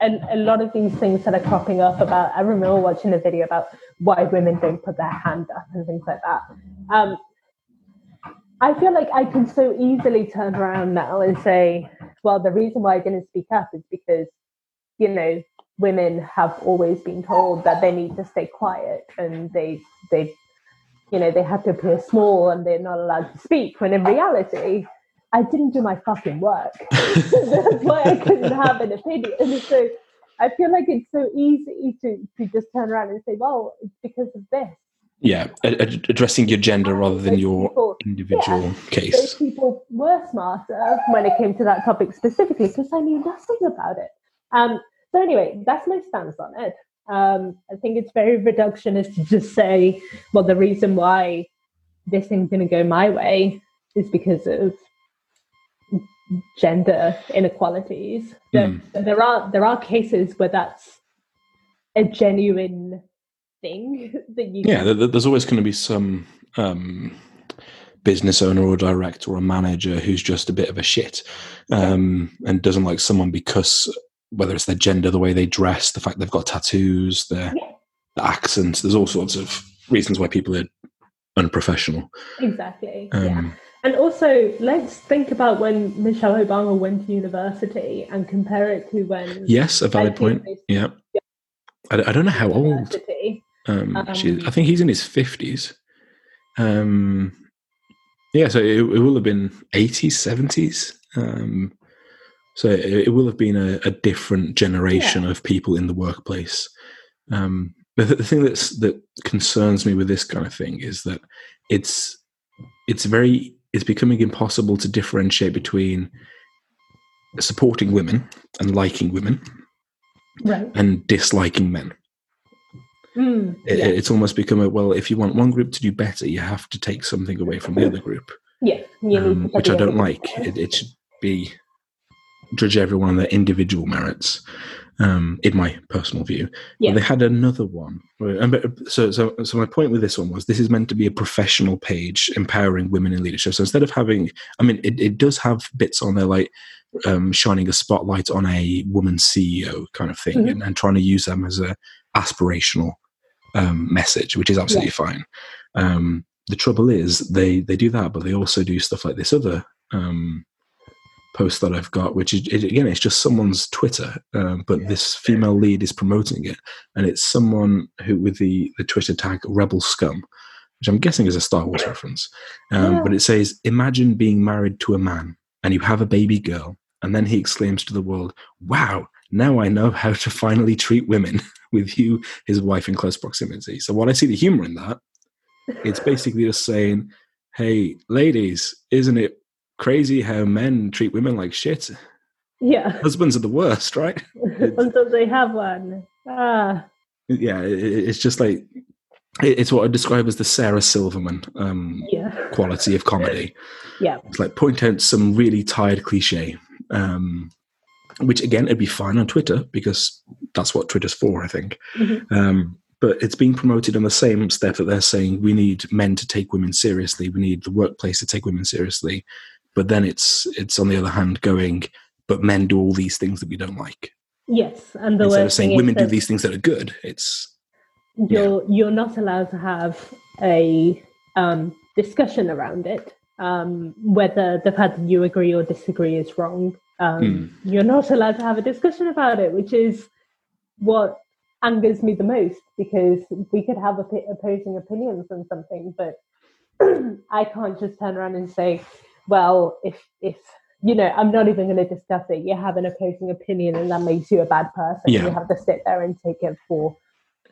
a, a lot of these things that are cropping up about, I remember watching a video about why women don't put their hand up and things like that. Um, I feel like I can so easily turn around now and say, well, the reason why I didn't speak up is because, you know, women have always been told that they need to stay quiet and they they you know they have to appear small and they're not allowed to speak when in reality I didn't do my fucking work. That's why I couldn't have an opinion. And so I feel like it's so easy to to just turn around and say, well, it's because of this.
Yeah, addressing your gender rather than your people, individual yeah, case.
Those people were smarter when it came to that topic specifically because I knew nothing about it. Um, so anyway, that's my stance on it. Um, I think it's very reductionist to just say, well, the reason why this thing's going to go my way is because of gender inequalities. Mm. There, there are there are cases where that's a genuine thing that you.
Yeah, can... there's always going to be some um, business owner or director or a manager who's just a bit of a shit um, and doesn't like someone because whether it's their gender, the way they dress, the fact they've got tattoos, their, yeah. the accents. There's all sorts of reasons why people are unprofessional.
Exactly. Um, yeah. And also, let's think about when Michelle Obama went to university and compare it to when.
Yes, a valid point. Yeah. I, I, don't know how old. Um, um, she, I think he's in his 50s. Um, yeah, so it, it will have been 80s, 70s. Um, so it, it will have been a, a different generation yeah. of people in the workplace. Um, the, the thing that's that concerns me with this kind of thing is that it's it's very it's becoming impossible to differentiate between supporting women and liking women
right.
and disliking men.
Mm,
it, it's almost become a well, if you want one group to do better, you have to take something away from the other group.
Yeah,
um, which I don't like. It, it, should be judge everyone on their individual merits. um, in my personal view.
Yeah.
They had another one. So, so, so my point with this one was this is meant to be a professional page empowering women in leadership. So instead of having, I mean, it, it does have bits on there like um, shining a spotlight on a woman CEO kind of thing
Mhm.
and, and trying to use them as a aspirational um, message, which is absolutely fine. Um, the trouble is they they do that, but they also do stuff like this other um, post that I've got, which is it, again it's just someone's Twitter, um, but this female lead is promoting it, and it's someone who with the the Twitter tag Rebel Scum, which I'm guessing is a Star Wars reference. Um,
Yeah.
But it says, "Imagine being married to a man, and you have a baby girl, and then he exclaims to the world, "Wow!" Now I know how to finally treat women with you, his wife, in close proximity. So while I see the humor in that, it's basically just saying, "Hey, ladies, isn't it crazy how men treat women like shit?
Yeah.
Husbands are the worst, right?"
Until they have one. Ah.
Yeah, it, it- it's just like it's what I describe as the Sarah Silverman um,
Yeah.
quality of comedy.
Yeah.
It's like point out some really tired cliche, um, which again it'd be fine on Twitter because that's what Twitter's for, I think.
Mhm.
Um, but it's being promoted on the same step that they're saying we need men to take women seriously, we need the workplace to take women seriously. But then it's it's on the other hand going, but men do all these things that we don't like.
Yes. And the
Instead of saying women do these things that are good, it's
you're you're not allowed to have a um, discussion around it. Um, whether the fact that you agree or disagree is wrong. Um, You're not allowed to have a discussion about it, which is what angers me the most because we could have opposing opinions on something, but I can't just turn around and say, "Well, if if you know, I'm not even going to discuss it. You have an opposing opinion, and that makes you a bad person.
Yeah.
You have to sit there and take it for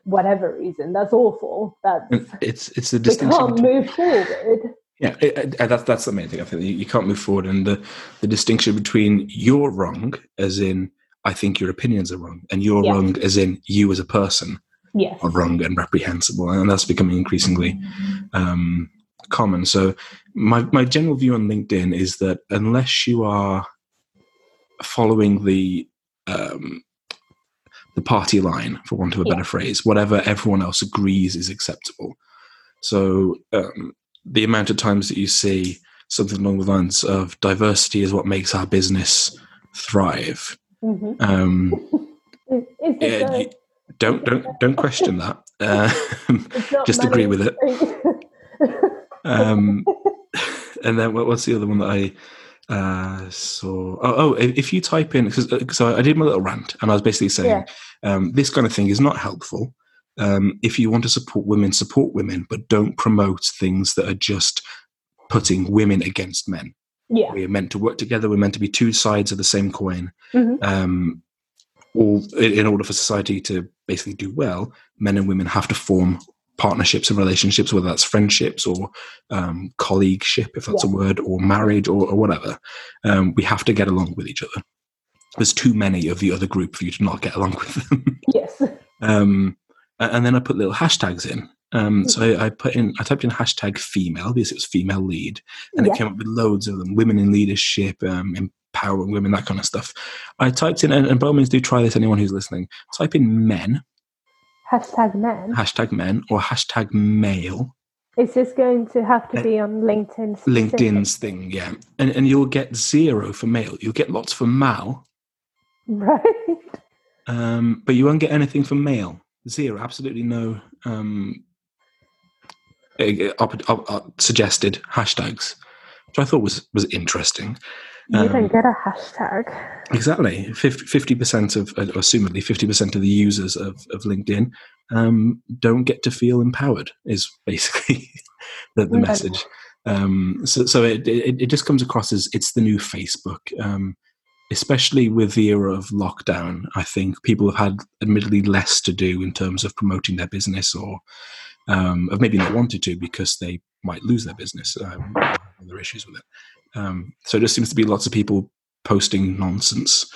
whatever reason. That's awful. That's
it's it's the
we
distinction.
can't move forward.
Yeah, it, it- that's that's the main thing. I think you, you can't move forward, and the the distinction between you're wrong, as in I think your opinions are wrong, and you're wrong, as in you as a person
Yes.
are wrong and reprehensible, and that's becoming increasingly um, common. So my my general view on LinkedIn is that unless you are following the um, the party line, for want of a
Yeah.
better phrase, whatever everyone else agrees is acceptable. So um, the amount of times that you see something along the lines of diversity is what makes our business thrive.
hmm
Um,
Is, is
yeah,
it
don't don't don't question that. Uh, just agree
with
with um, and then what, what's the other one that I uh, saw? Oh, oh, if if you type in because so I did my little rant, and I was basically saying
Yeah.
um, this kind of thing is not helpful. Um, if you want to support women, support women, but don't promote things that are just putting women against men.
yeah.
We are meant to work together. We're meant to be two sides of the same coin.
Mhm.
Um, all in order for society to basically do well, men and women have to form partnerships and relationships, whether that's friendships or um, colleagueship, if that's a word, or marriage or, or whatever. Um, we have to get along with each other. There's too many of the other group for you to not get along with them.
Yes.
um, and then I put little hashtags in. Um, so I, I put in, I typed in hashtag female because it was female lead, and
Yeah.
it came up with loads of them: women in leadership, um, empowering women, that kind of stuff. I typed in, and, and by all means, do try this. Anyone who's listening, type in men,
Hashtag men.
hashtag men, or hashtag male.
Is this going to have to be on LinkedIn?
LinkedIn's thing, yeah, and and you'll get zero for male. You'll get lots for mal,
Right.
um, but you won't get anything for male. Zero, absolutely no um, uh, op- uh, suggested hashtags, which I thought was was interesting.
You
Um,
don't get a hashtag.
Exactly, fifty percent of, uh, assumedly fifty percent of the users of, of LinkedIn um, don't get to feel empowered. Is basically the, the message. Um, so, so it, it it just comes across as it's the new Facebook. Um, especially with the era of lockdown, I think people have had admittedly less to do in terms of promoting their business or um, have maybe not wanted to because they might lose their business um, or other issues with it. Um, so there seems to be lots of people posting nonsense.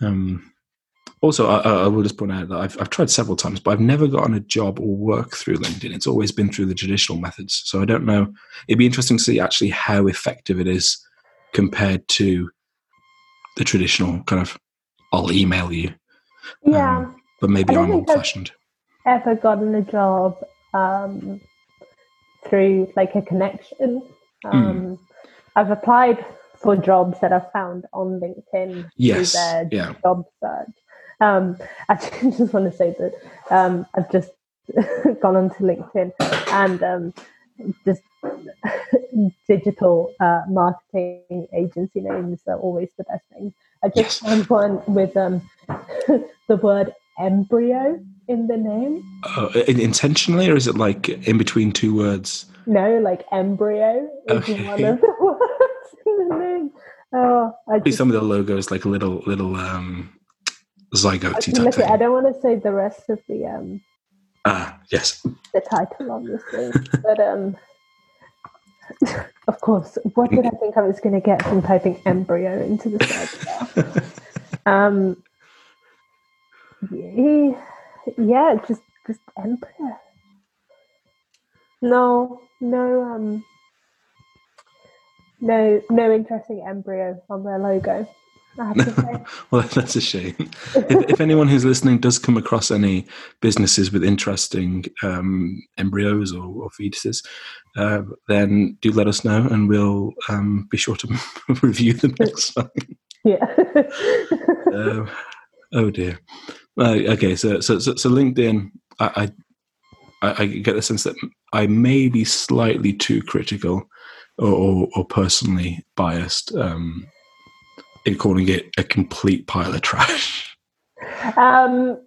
Um, also, I, I will just point out that I've, I've tried several times, but I've never gotten a job or work through LinkedIn. It's always been through the traditional methods. So I don't know. It'd be interesting to see actually how effective it is compared to the traditional kind of I'll email you.
Yeah.
Um, but maybe I'm old fashioned.
ever gotten a job um, through like a connection.
Hmm.
Um, I've applied for jobs that I've found on LinkedIn
Yes,
through their
yeah.
job search. Um, I just want to say that um, I've just gone onto LinkedIn and um, just digital uh, marketing agency names are always the best things. I just
Yes.
found one with um, the word embryo in the name.
Uh, intentionally, or is it like in between two words?
No, like embryo is
Okay.
one of the words in the. Oh, I just
some of the logos like a little little um, zygote
look. I don't want to say the rest of the um
Ah, yes.
the title on this thing, but um, of course, what did I think I was going to get from typing embryo into the search um, yeah, yeah, just just embryo. No, no, um, no, no interesting embryo on their logo. I have to say.
well, that's a shame. if, if anyone who's listening does come across any businesses with interesting um, embryos or, or fetuses, uh, then do let us know, and we'll um, be sure to review them next time.
yeah.
Um, oh dear. Uh, okay, so so so, so LinkedIn, I, I I get the sense that I may be slightly too critical or or, personally biased um, in calling it a complete pile of trash.
Um,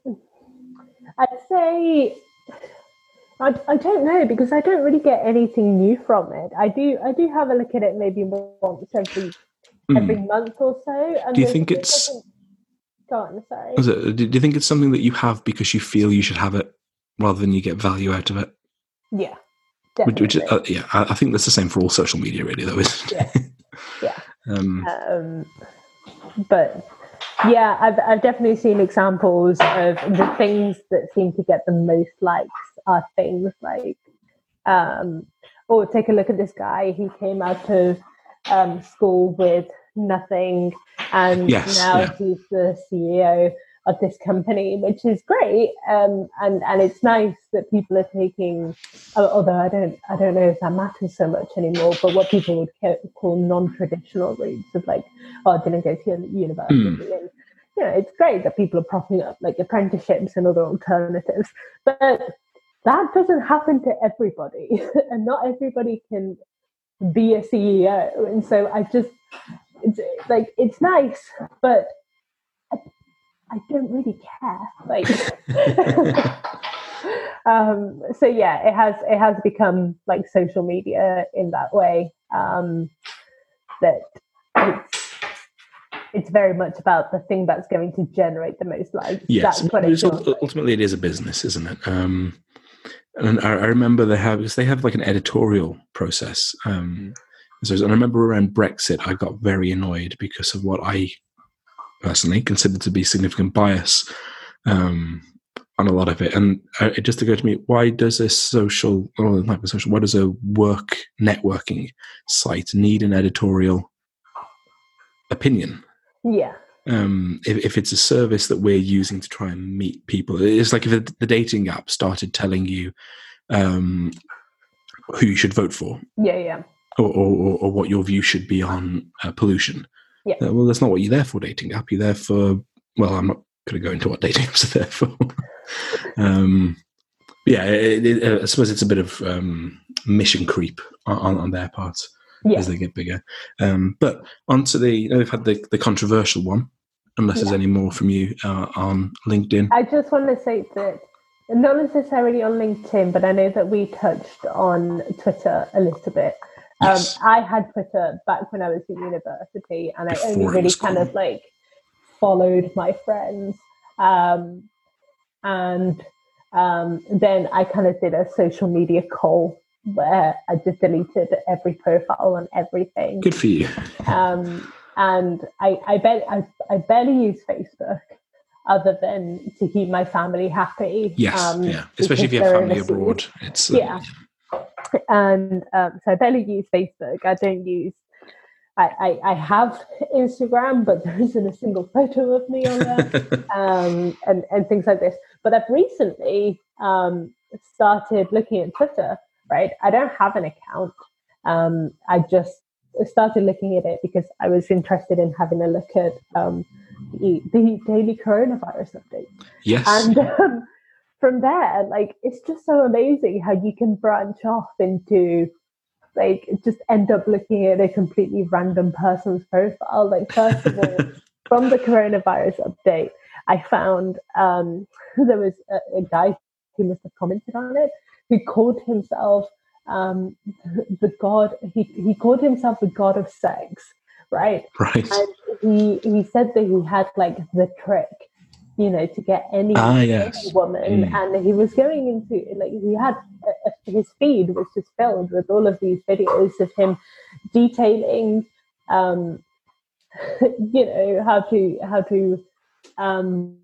I'd say I, I don't know because I don't really get anything new from it. I do I do have a look at it maybe once every
Hmm.
every month or so. And
Do you think it's-
Go on, sorry.
Is it, do you think it's something that you have because you feel you should have it rather than you get value out of it?
Yeah,
Which, which uh, yeah, I, I think that's the same for all social media, really, though, isn't it?
Yeah.
um,
um, but yeah, I've I've definitely seen examples of the things that seem to get the most likes are things like, um, oh, take a look at this guy. He came out of um, school with nothing, and
Yes,
now
yeah.
he's the CEO of this company, which is great. Um, and and it's nice that people are taking. Although I don't, I don't know if that matters so much anymore. But what people would call non-traditional routes of like, oh, I didn't go to uni- university.
Hmm.
And, you know, it's great that people are propping up like apprenticeships and other alternatives, but that doesn't happen to everybody, and not everybody can be a CEO. And so I just, it's like it's nice, but I don't really care. Like, um, so yeah, it has it has become like social media in that way. Um, that it's it's very much about the thing that's going to generate the most likes.
Yes,
that's what
it's
it's
ul- ultimately it is a business, isn't it? Um, and I, I remember they have because they have like an editorial process. Um, so, and I remember around Brexit, I got very annoyed because of what I personally considered to be significant bias um, on a lot of it. And uh, it just occurred to me: why does a social, or might be social, why does a work networking site need an editorial opinion?
Yeah,
um, if, if it's a service that we're using to try and meet people, it's like if the, the dating app started telling you um, who you should vote for
yeah, yeah,
or, or, or what your view should be on uh, pollution.
Yeah.
Uh, well, that's not what you're there for, dating app. You're there for, well, I'm not going to go into what dating apps are there for. um, yeah, it, it, I suppose it's a bit of um, mission creep on, on, their part
yeah.
as they get bigger. Um, but onto the, you know, we've had the, the controversial one, unless there's any more from you uh, on LinkedIn.
I just want to say that not necessarily on LinkedIn, but I know that we touched on Twitter a little bit. Um,
Yes.
I had Twitter back when I was at university, and I only really kind
cool.
of like followed my friends. Um, and um, then I kind of did a social media call where I just deleted every profile and everything.
Good for you.
um, and I, I bet I, I barely use Facebook other than to keep my family happy.
Yes,
um,
yeah. Especially if you have family abroad. It's uh,
Yeah. And um, so I barely use Facebook. I don't use I, I, I, have Instagram, but there isn't a single photo of me on there, um, and and things like this. But I've recently um, started looking at Twitter. Right, I don't have an account. Um, I just started looking at it because I was interested in having a look at um, the, the, daily coronavirus update.
Yes,
and um, from there, like it's just so amazing how you can branch off into like just end up looking at a completely random person's profile. Like first of all, from the coronavirus update, I found um, there was a, a, guy who must have commented on it who called himself um, the god. He he called himself the god of sex, right?
Right.
And he he said that he had like the trick you know, to get any,
ah, yes.
any woman. Mm. And he was going into, like, he had a, a, his feed was just filled with all of these videos of him detailing, um, you know, how to, how to, um,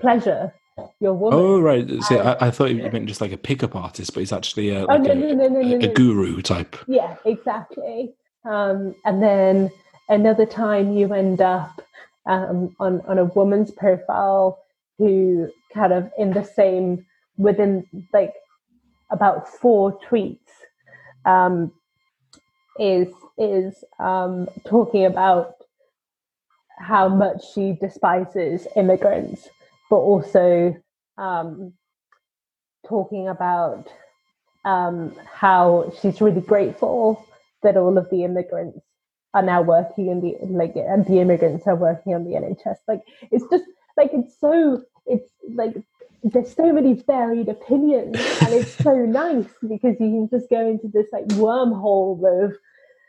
pleasure your woman.
Oh, right. See, I, I, thought you meant just like a pickup artist, but he's actually a, like oh, no, no, no, a, a guru type.
Yeah, exactly. Um, and then another time you end up um, on on a woman's profile who kind of in the same within like about four tweets um, is is um, talking about how much she despises immigrants, but also um, talking about um, how she's really grateful that all of the immigrants are now working in the like and the immigrants are working on the NHS. Like it's just like it's so it's like there's so many varied opinions and it's so nice because you can just go into this like wormhole of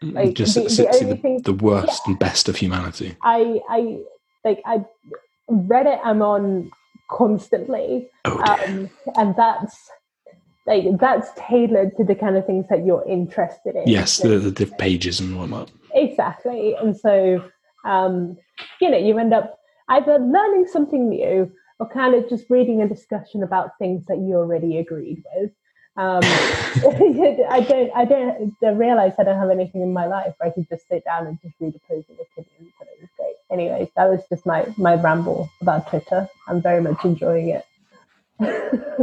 mm, like just the, the, only the, thing, the worst yeah, and best of humanity.
I I like I Reddit I'm on constantly.
Oh, um,
and that's like that's tailored to the kind of things that you're interested in.
Yes, the, the, the pages and whatnot.
Exactly. And so, um, you know, you end up either learning something new or kind of just reading a discussion about things that you already agreed with. Um, I don't, I don't I realize I don't have anything in my life where I could just sit down and just read opposing opinions, but it was great. Anyways, that was just my my ramble about Twitter. I'm very much enjoying it.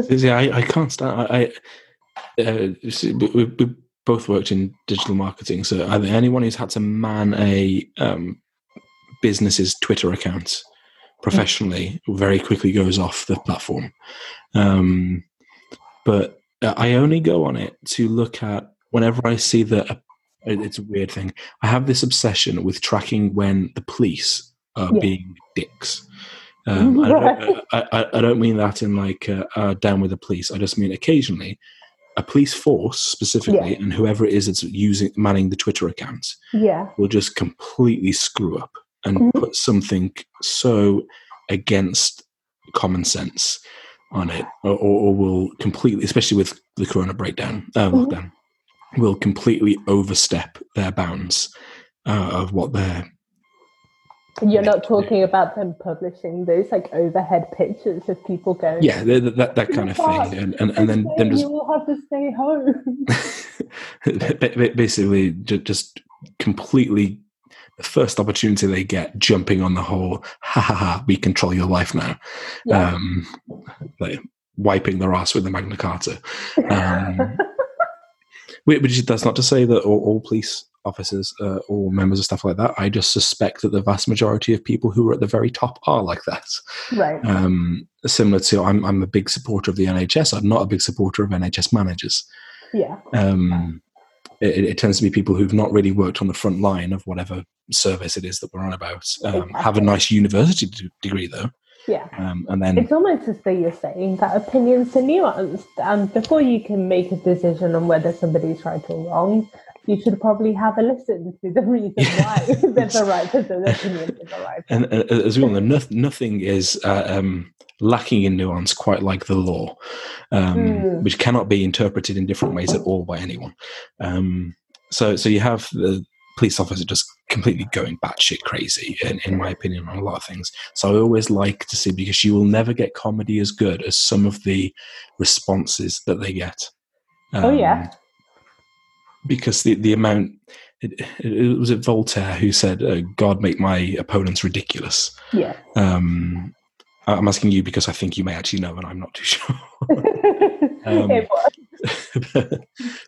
Yeah, I, I can't stand. I, I uh, we, we both worked in digital marketing, so anyone who's had to man a um, business's Twitter account professionally very quickly goes off the platform. Um, but I only go on it to look at whenever I see that. It's a weird thing. I have this obsession with tracking when the police are yeah. being dicks. Um, I, don't, I, I, I, don't, mean that in like uh, uh, down with the police. I just mean occasionally a police force specifically, yeah. and whoever it is that's using manning the Twitter accounts,
yeah,
will just completely screw up and mm-hmm. put something so against common sense on it, or, or, will completely, especially with the Corona breakdown, uh, mm-hmm. lockdown, will completely overstep their bounds uh, of what they're
you're not talking about them publishing those like overhead pictures of people going.
Yeah, that, that, kind of thing, and and, and then then
just, you will have to stay
home. basically, just completely the first opportunity they get, jumping on the whole ha ha ha, we control your life now, yeah. um, like wiping their ass with the Magna Carta. Um, which that's not to say that all, all police officers uh, or members of stuff like that. I just suspect that the vast majority of people who are at the very top are like that.
Right.
Um, similar to, I'm, I'm a big supporter of the NHS. I'm not a big supporter of NHS managers.
Yeah.
Um, it, it, tends to be people who've not really worked on the front line of whatever service it is that we're on about. Um, exactly. Have a nice university degree though.
Yeah.
Um, and then
it's almost as though you're saying that opinions are nuanced, and before you can make a decision on whether somebody's right or wrong, you should probably have a listen to the reason why they're the right the opinion is the right.
And uh, as we all know, nothing is uh, um, lacking in nuance, quite like the law, um, mm. which cannot be interpreted in different ways at all by anyone. Um, so, so you have the police officer just completely going batshit crazy, in, in my opinion, on a lot of things. So I always like to see because you will never get comedy as good as some of the responses that they get.
oh yeah
um, because the, the amount it, it, was it Voltaire who said, uh, "God make my opponents ridiculous."
Yeah.
Um, I'm asking you because I think you may actually know, and I'm not too sure. Um,
was.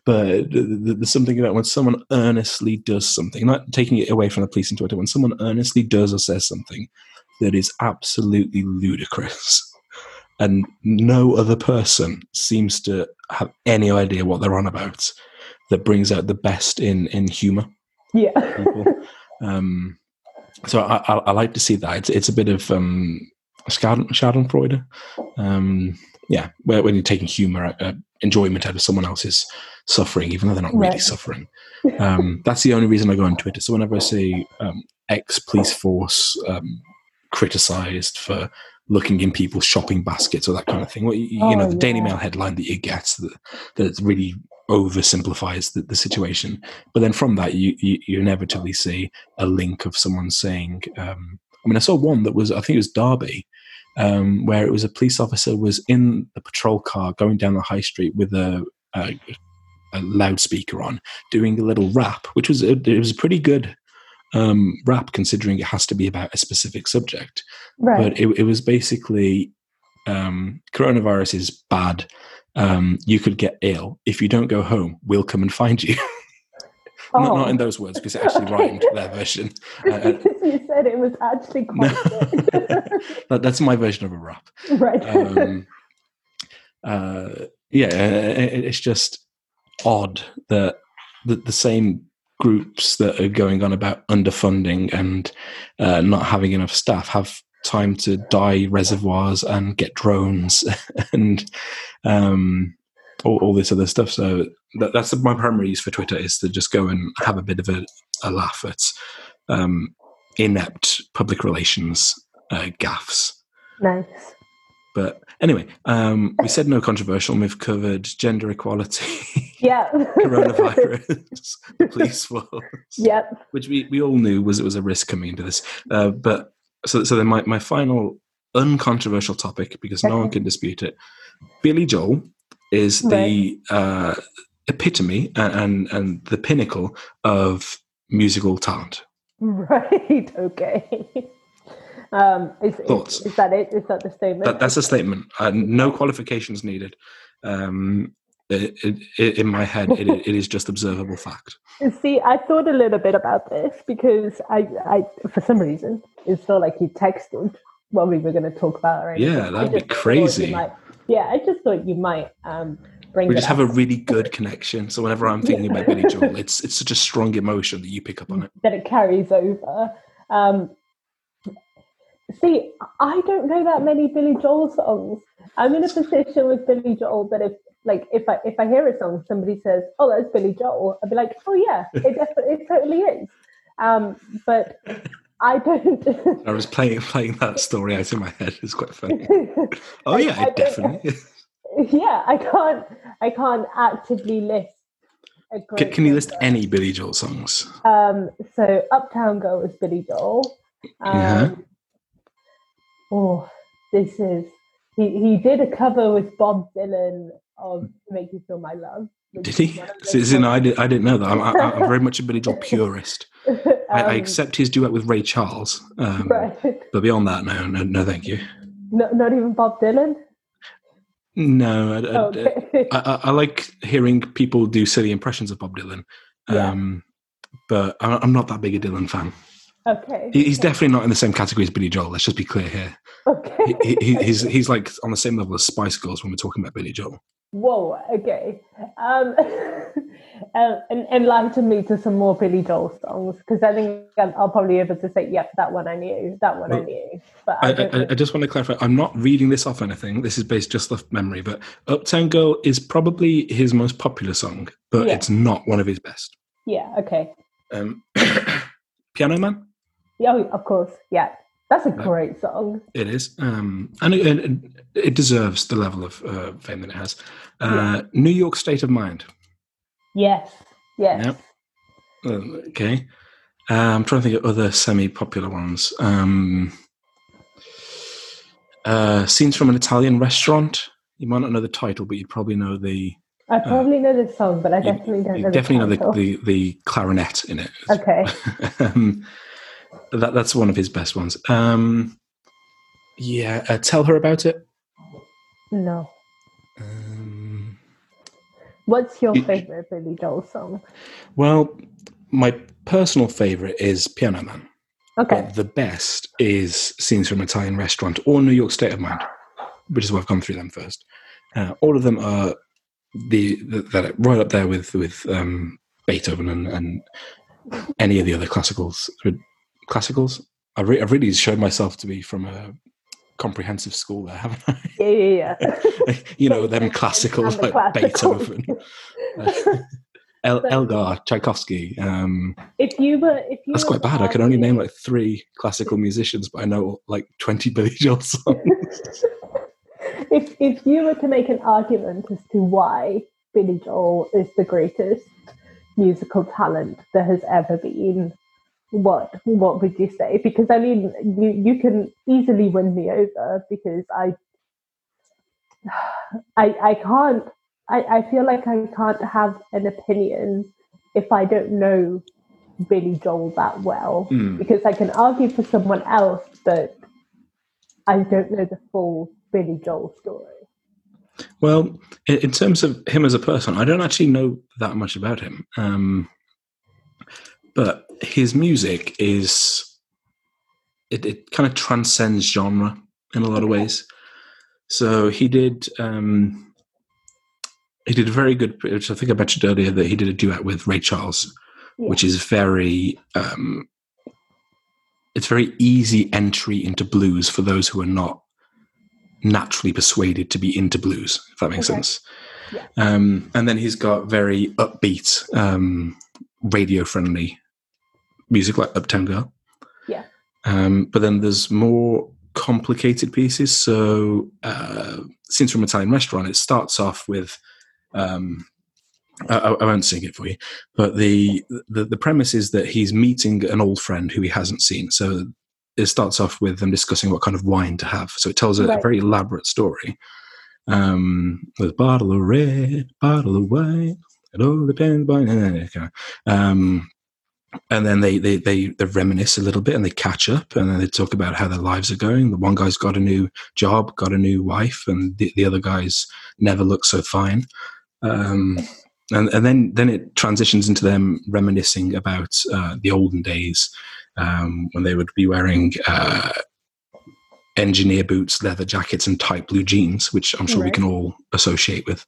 but there's something about when someone earnestly does something, not taking it away from the police and Twitter, when someone earnestly does or says something that is absolutely ludicrous, and no other person seems to have any idea what they're on about, that brings out the best in in humor.
Yeah.
Um, so I, I, I, like to see that. It's, it's a bit of um, Schadenfreude. Um, yeah, where, when you're taking humor, uh, enjoyment out of someone else's suffering, even though they're not really suffering. Um, that's the only reason I go on Twitter. So whenever I see um, ex police force um, criticized for looking in people's shopping baskets or that kind of thing, well, you, you know,
Oh,
the Daily. Mail headline that you get that, that really oversimplifies the, the situation. But then from that, you, you, you inevitably see a link of someone saying, um, I mean, I saw one that was, I think it was Derby, um, where it was a police officer was in the patrol car going down the high street with a, a, a loudspeaker on, doing a little rap, which was a, it was a pretty good um, rap considering it has to be about a specific subject.
Right.
But it, it was basically um, coronavirus is bad. Um, you could get ill if you don't go home. We'll come and find you.
oh.
not, not in those words because it actually rhymed their version. Uh, uh,
because you said it was actually quite
that, that's my version of a rap.
right.
um, uh, yeah, uh, it, it's just odd that the, the same groups that are going on about underfunding and uh, not having enough staff have time to dye reservoirs and get drones and um, all, all this other stuff. So that, that's my primary use for Twitter is to just go and have a bit of a, a laugh at um, inept public relations uh, gaffes.
nice.
But anyway, um, we said no controversial. and We've covered gender equality,
Yeah.
coronavirus, police force,
yep.
which we, we all knew was it was a risk coming into this. Uh, but so so then my, my final uncontroversial topic because no one can dispute it. Billy Joel is the uh, epitome and, and and the pinnacle of musical talent.
Right. Okay. Um, is,
Thoughts?
is, is that it? Is that the statement?
That, that's a statement. Uh, no qualifications needed. Um, it, it, in my head, it, it is just observable fact.
See, I thought a little bit about this because I, I for some reason, it felt like you texted what we were going to talk about. Or.
Yeah, that'd be
just thought you
crazy.
might- yeah, I just thought you might um, bring.
We just have a really good connection. So whenever I'm thinking about Billy Joel, it's it's such a strong emotion that you pick up on it.
that it carries over. Um, see, I don't know that many Billy Joel songs. I'm in a position with Billy Joel that if like if I if I hear a song, somebody says, "Oh, that's Billy Joel," I'd be like, "Oh yeah, it definitely it totally is." Um, but I don't.
I was playing playing that story out in my head. It's quite funny. Oh yeah, it definitely. is.
yeah, I can't. I can't actively list. A
Can,
great
can you list
number.
any Billy Joel songs?
Um, so Uptown Girl is Billy Joel. Um,
Yeah.
Oh, this is he. He did a cover with Bob Dylan of "Make You Feel My Love."
Did he?
is one of
So, so, no, I, did, I didn't know that. I'm, I, I'm very much a Billy Joel purist.
songs-
I, I
Um,
accept his duet with Ray Charles, um,
Right.
but beyond that, no, no, no, thank you.
No, not even Bob Dylan.
No, I,
Okay.
I, I, like hearing people do silly impressions of Bob Dylan,
Yeah.
um, but I, I'm not that big a Dylan fan.
Okay.
He, he's definitely not in the same category as Billy Joel. Let's just be clear here.
Okay.
He, he, he's he's like on the same level as Spice Girls when we're talking about Billy Joel.
Whoa. Okay. Um, um, and enlighten me to some more Billy Joel songs because I think I'll, probably be able to say, "Yep, that one I knew. That one I knew." But I,
I, I. I just want to clarify. I'm not reading this off anything. This is based just off memory. But Uptown Girl is probably his most popular song, but
Yeah.
it's not one of his best.
yeah. Okay.
Um, Piano Man.
Yeah, oh, of course. Yeah, that's a
Uh,
great song.
It is, um, and it, it, it deserves the level of uh, fame that it has. Uh, New York State of Mind.
Yes. Yes.
Yep. Uh, okay, uh, I'm trying to think of other semi-popular ones. Um, uh, scenes from an Italian restaurant. You might not know the title, but you'd probably know the
I probably know the song, but I definitely don't know.
definitely
the
know the, the, the clarinet in it.
Okay.
that that's one of his best ones. Um, yeah, uh, tell her about it.
No.
Um,
What's your
You-
favorite Billy Joel song?
well, my personal favorite is Piano Man.
Okay.
But the best is Scenes from an Italian Restaurant or New York State of Mind, which is why I've gone through them first. Uh, all of them are the, the that right up there with with um, Beethoven and, and any of the other classicals. Classicals. I re- I've really showed myself to be from a comprehensive school there, haven't I?
Yeah, yeah, yeah.
you know, them classicals
the
like
classicals.
Beethoven, uh, El- Elgar, Tchaikovsky. Um,
if you were, if you
that's
were
quite bad. I can only name like three classical musicians, but I know like 20 Billy Joel songs.
if if you were to make an argument as to why Billy Joel is the greatest musical talent there has ever been, what what would you say? Because I mean, you you can easily win me over because I I I can't. I, I feel like I can't have an opinion if I don't know Billy Joel that well
Hmm.
because I can argue for someone else, but I don't know the full Billy Joel story.
Well, in, in terms of him as a person, I don't actually know that much about him. Um, but his music is it, it kind of transcends genre in a lot of ways. So he did um, he did a very good, which I think I mentioned earlier that he did a duet with Ray Charles,
Yeah.
which is very um, it's very easy entry into blues for those who are not naturally persuaded to be into blues, if that makes
Okay.
sense.
Yeah.
Um, and then he's got very upbeat, um, radio friendly music like Uptown Girl.
Yeah.
Um, but then there's more complicated pieces. So, uh, Scenes from Italian restaurant, it starts off with. Um, I, I won't sing it for you, but the, the the premise is that he's meeting an old friend who he hasn't seen. So it starts off with them discussing what kind of wine to have. So it tells a, a very elaborate story. Um, with bottle of red, bottle of white, it all depends on. Um, and then they, they they they reminisce a little bit and they catch up and then they talk about how their lives are going. The one guy's got a new job, got a new wife, and the, the other guy's never looked so fine. Um, and and then then it transitions into them reminiscing about uh, the olden days um, when they would be wearing uh, engineer boots, leather jackets, and tight blue jeans, which I'm sure we can all associate with.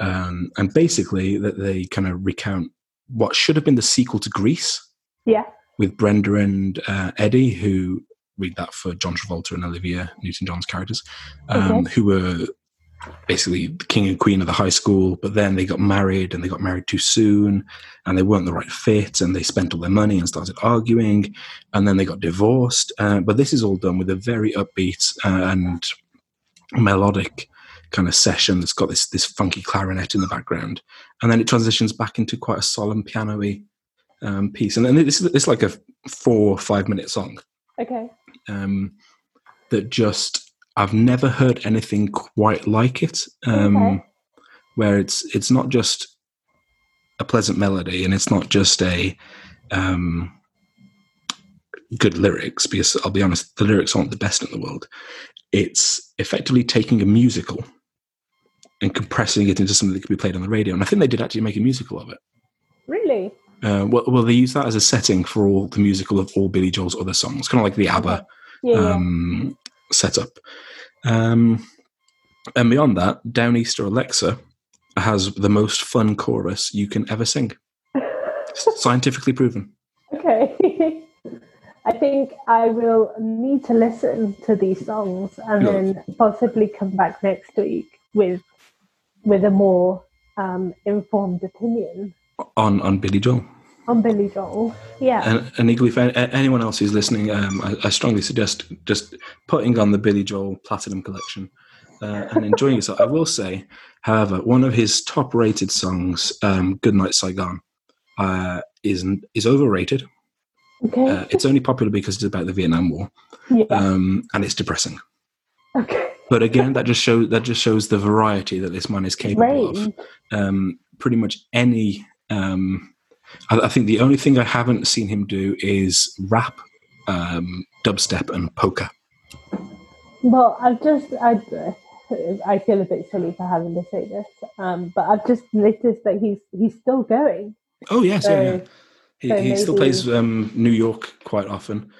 Um, and basically, that they kind of recount what should have been the sequel to Grease.
Yeah.
with Brenda and uh, Eddie, who read that for John Travolta and Olivia Newton-John's characters, um,
Okay.
who were basically the king and queen of the high school, but then they got married and they got married too soon and they weren't the right fit and they spent all their money and started arguing and then they got divorced. Uh, but this is all done with a very upbeat uh, and melodic kind of session that's got this this funky clarinet in the background, and then it transitions back into quite a solemn piano-y um, piece. And then this is it's like a four or five minute song
Okay.
um, that just I've never heard anything quite like it. Um,
Okay.
Where it's it's not just a pleasant melody and it's not just a um, good lyrics because I'll be honest, the lyrics aren't the best in the world. It's effectively taking a musical and compressing it into something that could be played on the radio. And I think they did actually make a musical of it.
Really?
Uh, well, well, they use that as a setting for all the musical of all Billy Joel's other songs, kind of like the ABBA
Yeah. yeah.
um, setup. Um, and beyond that, Downeaster Alexa has the most fun chorus you can ever sing. Scientifically proven.
okay. I think I will need to listen to these songs and then possibly come back next week with with a more um, informed opinion
On on Billy Joel.
On Billy Joel. Yeah.
And, and equally, for anyone else who's listening, um, I, I strongly suggest just putting on the Billy Joel Platinum Collection uh, and enjoying yourself. I will say, however, one of his top-rated songs, um, "Goodnight Saigon," uh, is is overrated.
okay.
Uh, it's only popular because it's about the Vietnam War,
yeah.
um, and it's depressing.
okay.
but again, that just shows that just shows the variety that this man is capable
Right.
of. Um, pretty much any. Um, I, I think the only thing I haven't seen him do is rap, um, dubstep, and poker.
Well, I've just I, I feel a bit silly for having to say this, um, but I've just noticed that he's he's still going.
Oh yes, yeah, yeah. He,
so
he still plays um, New York quite often,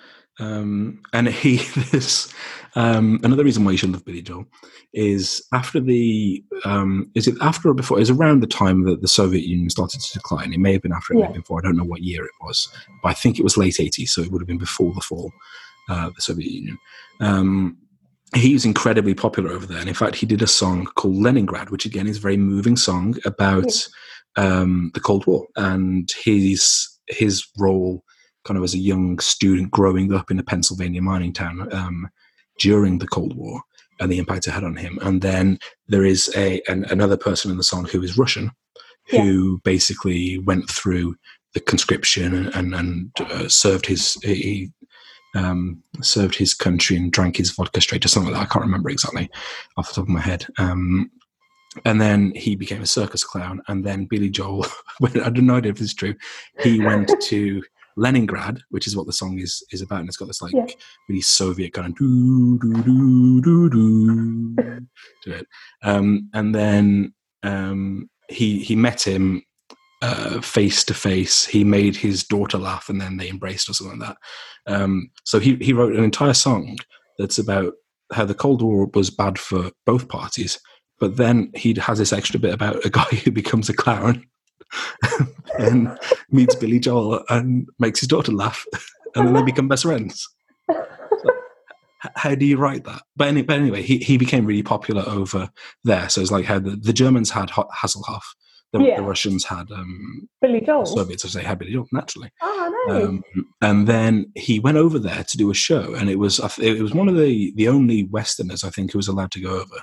um, and he this um, another reason why you should love Billy Joel is after the um, is it after or before? It was around the time that the Soviet Union started to decline. It may have been after, it may have been before. I don't know what year it was, but I think it was late '80s, so it would have been before the fall uh, of the Soviet Union. Um, he was incredibly popular over there, and in fact, he did a song called Leningrad, which again is a very moving song about um, the Cold War and his his role, kind of as a young student growing up in a Pennsylvania mining town um, during the Cold War, and the impact it had on him. And then there is a an, another person in the song who is Russian, who basically went through the conscription and and, and uh, served his he um, served his country and drank his vodka straight or something like that. I can't remember exactly off the top of my head. Um, and then he became a circus clown. And then Billy Joel, I don't know if this is true, he went to Leningrad, which is what the song is is about, and it's got this like
Yeah.
really Soviet kind of doo doo doo doo doo to it. Um, and then um, he he met him face to face. He made his daughter laugh, and then they embraced or something like that. Um, so he he wrote an entire song that's about how the Cold War was bad for both parties. But then he has this extra bit about a guy who becomes a clown and meets Billy Joel and makes his daughter laugh, and then they become best friends. How do you write that? But, any, but anyway, he, he became really popular over there. So it's like how the, the Germans had Ho- Hasselhoff, the,
Yeah.
the Russians had um,
Billy Joel.
Soviets, as they had Billy Joel, naturally.
Oh, nice.
Um, and then he went over there to do a show, and it was it was one of the the only Westerners I think who was allowed to go over.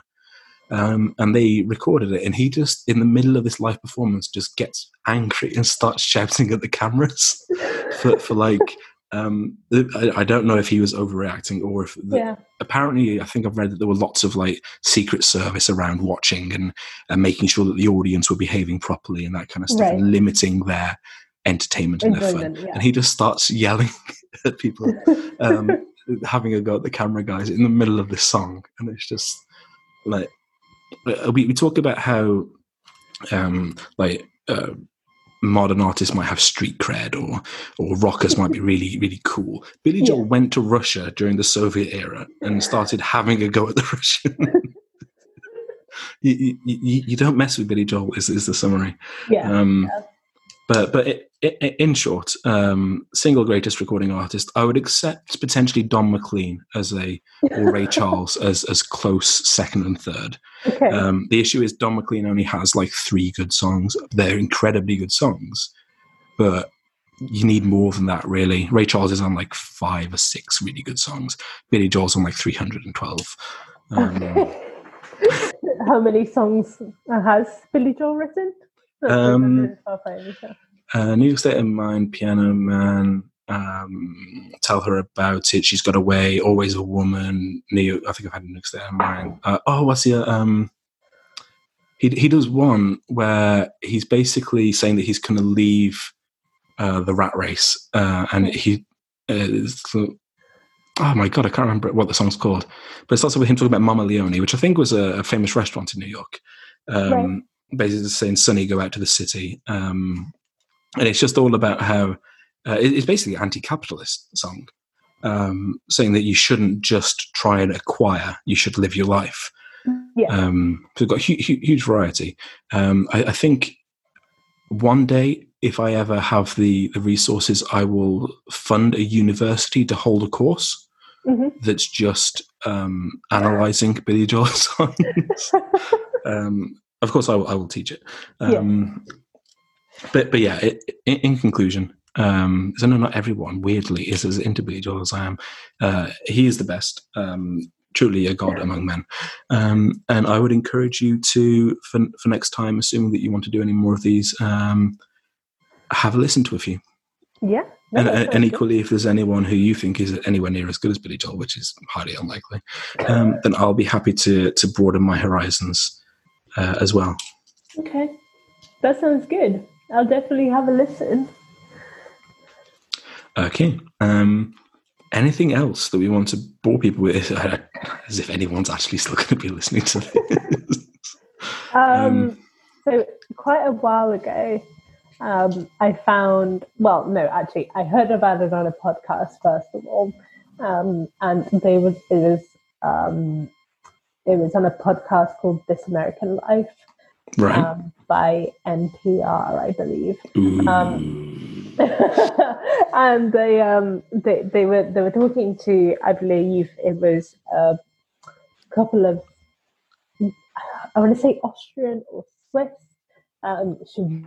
Um, and they recorded it, and he just in the middle of this live performance just gets angry and starts shouting at the cameras for, for like. Um, I, I don't know if he was overreacting or if the,
yeah.
apparently I think I've read that there were lots of like secret service around watching and, and making sure that the audience were behaving properly and that kind of stuff
Right.
and limiting their entertainment and their fun
yeah.
and he just starts yelling at people um, having a go at the camera guys in the middle of this song and it's just like we, we talk about how um, like uh, modern artists might have street cred or or rockers might be really really cool billy joel
Yeah.
went to russia during the soviet era and started having a go at the russian you, you, you, don't mess with billy joel is, is the summary
yeah.
um,
Yeah.
But but it, in short, um, single greatest recording artist, I would accept potentially Don McLean as a or Ray Charles as as close second and third.
okay.
Um, the issue is Don McLean only has like three good songs. They're incredibly good songs, but you need more than that, really. Ray Charles is on like five or six really good songs. Billy Joel's on like three hundred and twelve. Um.
How many songs has Billy Joel written?
Uh, New York State of Mind, Piano Man, um, Tell Her About It, She's Got Away, Always a Woman, New York, I think I've had New York State of Mind. Uh, oh, what's the, um, he, he does one where he's basically saying that he's going to leave uh, the rat race, uh, and he, uh, oh my god, I can't remember what the song's called, but it starts with him talking about Mama Leone, which I think was a, a famous restaurant in New York. Um,
Right.
Basically saying, Sonny, go out to the city. Um, and it's just all about how uh, it- it's basically an anti-capitalist song, um, saying that you shouldn't just try and acquire; you should live your life.
yeah.
Um, so we've got hu- hu- huge variety. Um, I, I think one day, if I ever have the the resources, I will fund a university to hold a course
Mhm.
that's just um, analyzing Billy Joel songs. um, of course, I will, I will teach it. Um, But but yeah, it, in, in conclusion, um, so no, not everyone weirdly is as into Billy Joel as I am. Uh, he is the best. Um, truly a god among men, um, and I would encourage you to for, for next time, assuming that you want to do any more of these, um, have a listen to a few.
Yeah,
and, and, equally, if there's anyone who you think is anywhere near as good as Billy Joel, which is highly unlikely, um, then I'll be happy to to broaden my horizons uh, as well.
Okay, that sounds good. I'll definitely have a listen.
Okay. Um, anything else that we want to bore people with? As if anyone's actually still going to be listening to this.
Um, um, so quite a while ago, um, I found, well, no, actually, I heard about it on a podcast first of all, um, and they was it was um, it was on a podcast called This American Life,
right, um,
by NPR, I believe. Um, and they um they they were they were talking to, I believe it was a couple of I want to say Austrian or Swiss. Um, mm-hmm.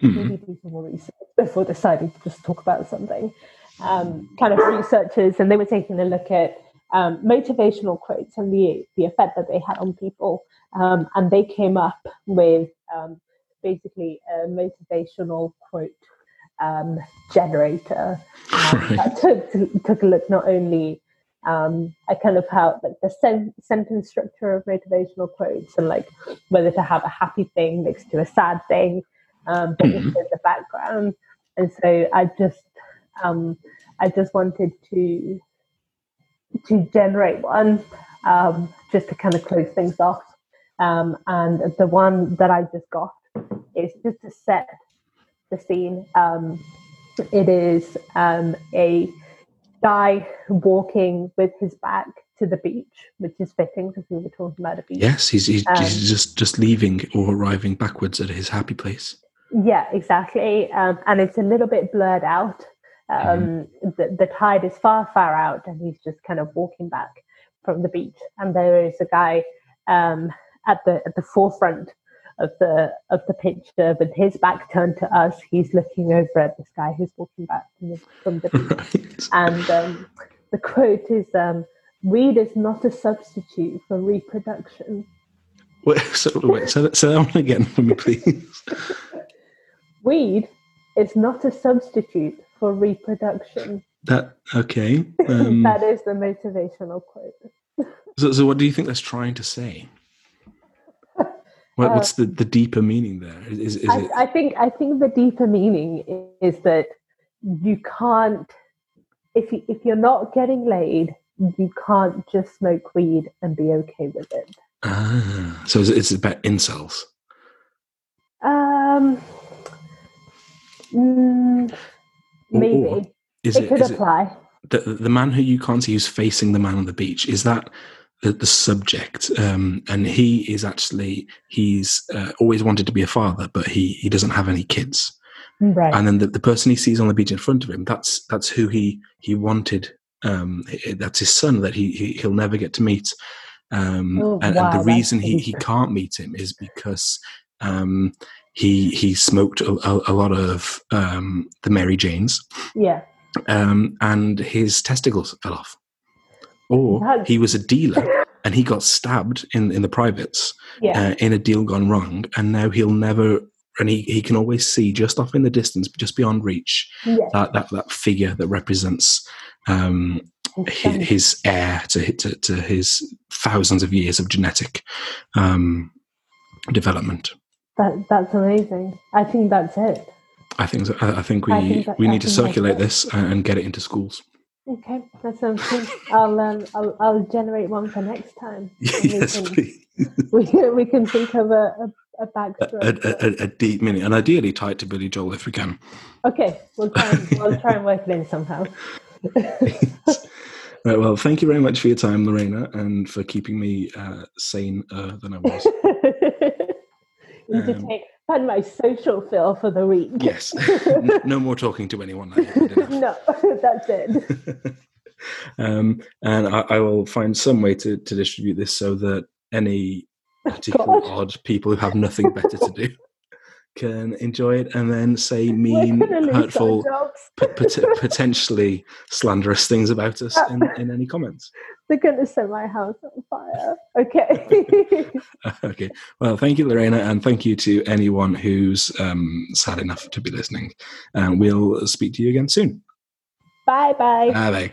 maybe do some more research before deciding to just talk about something. Um, kind of researchers, and they were taking a look at um, motivational quotes and the the effect that they had on people, um, and they came up with um, basically a motivational quote um, generator um, right. that took took a look not only um, I kind of how like the sen- sentence structure of motivational quotes and like whether to have a happy thing next to a sad thing, um, but mm-hmm. the background. And so I just um, I just wanted to to generate one um, just to kind of close things off. Um, and the one that I just got is just to set the scene. Um, it is um, a guy walking with his back to the beach, which is fitting because we were talking about a beach.
Yes, he's, he's, um, he's just just leaving or arriving backwards at his happy place.
Yeah, exactly. Um, and it's a little bit blurred out. Um, mm. the, the tide is far, far out, and he's just kind of walking back from the beach. And there is a guy um, at the at the forefront of the of the picture with his back turned to us. He's looking over at this guy who's walking back from the, from the beach. And um, the quote is, um, "Weed is not a substitute for reproduction."
Wait, so, wait, say, that, say that one again for me, please.
Weed is not a substitute for reproduction.
That okay. Um,
that is the motivational quote.
so, so, what do you think that's trying to say? What, uh, what's the, the deeper meaning there? Is, is
I,
it...
I think I think the deeper meaning is that you can't if you, if you're not getting laid, you can't just smoke weed and be okay with it.
Ah, so it's about incels.
Um, mm, maybe or, or it, it, could apply.
It, the, the man who you can't see who's facing the man on the beach is that the, the subject, um, and he is actually he's uh, always wanted to be a father, but he he doesn't have any kids.
Right.
And then the, the person he sees on the beach in front of him, that's that's who he he wanted. Um, that's his son that he, he will never get to meet. Um, oh, and, wow, and, the reason he, he can't meet him is because um, he he smoked a, a, a lot of um, the Mary Janes.
Yeah.
Um, and his testicles fell off or he was a dealer and he got stabbed in in the privates
yeah. uh,
in a deal gone wrong, and now he'll never. And he, he can always see just off in the distance, just beyond reach, that, that that figure that represents um, his, his, heir to, to, to his thousands of years of genetic um, development.
That that's amazing. I think that's it.
I think I think we I think that, we need to circulate this and get it into schools.
Okay, that sounds good. I'll um, I'll, I'll generate one for next time.
yes,
we can,
please.
We can, we can think of a, a, a
backstory. A, a, a, deep mini, and ideally tied to Billy Joel if we can.
Okay, we'll try and, we'll try and work it in somehow.
right, well, thank you very much for your time, Lorena, and for keeping me uh, saner than I was.
You um, to take and my social fill for the week.
Yes. no more talking to anyone.
no, that's it.
um, and I, I, will find some way to, to distribute this so that any particular odd people who have nothing better to do can enjoy it and then say mean, hurtful, p- pot- potentially slanderous things about us in, in, any comments.
They're going to set my house on fire. Okay.
okay. Well, thank you, Lorena, and thank you to anyone who's um, sad enough to be listening. And we'll speak to you again soon.
Bye bye.
Bye bye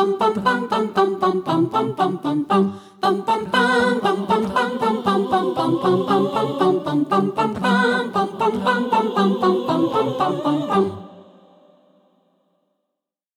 bum bum
bum bum bum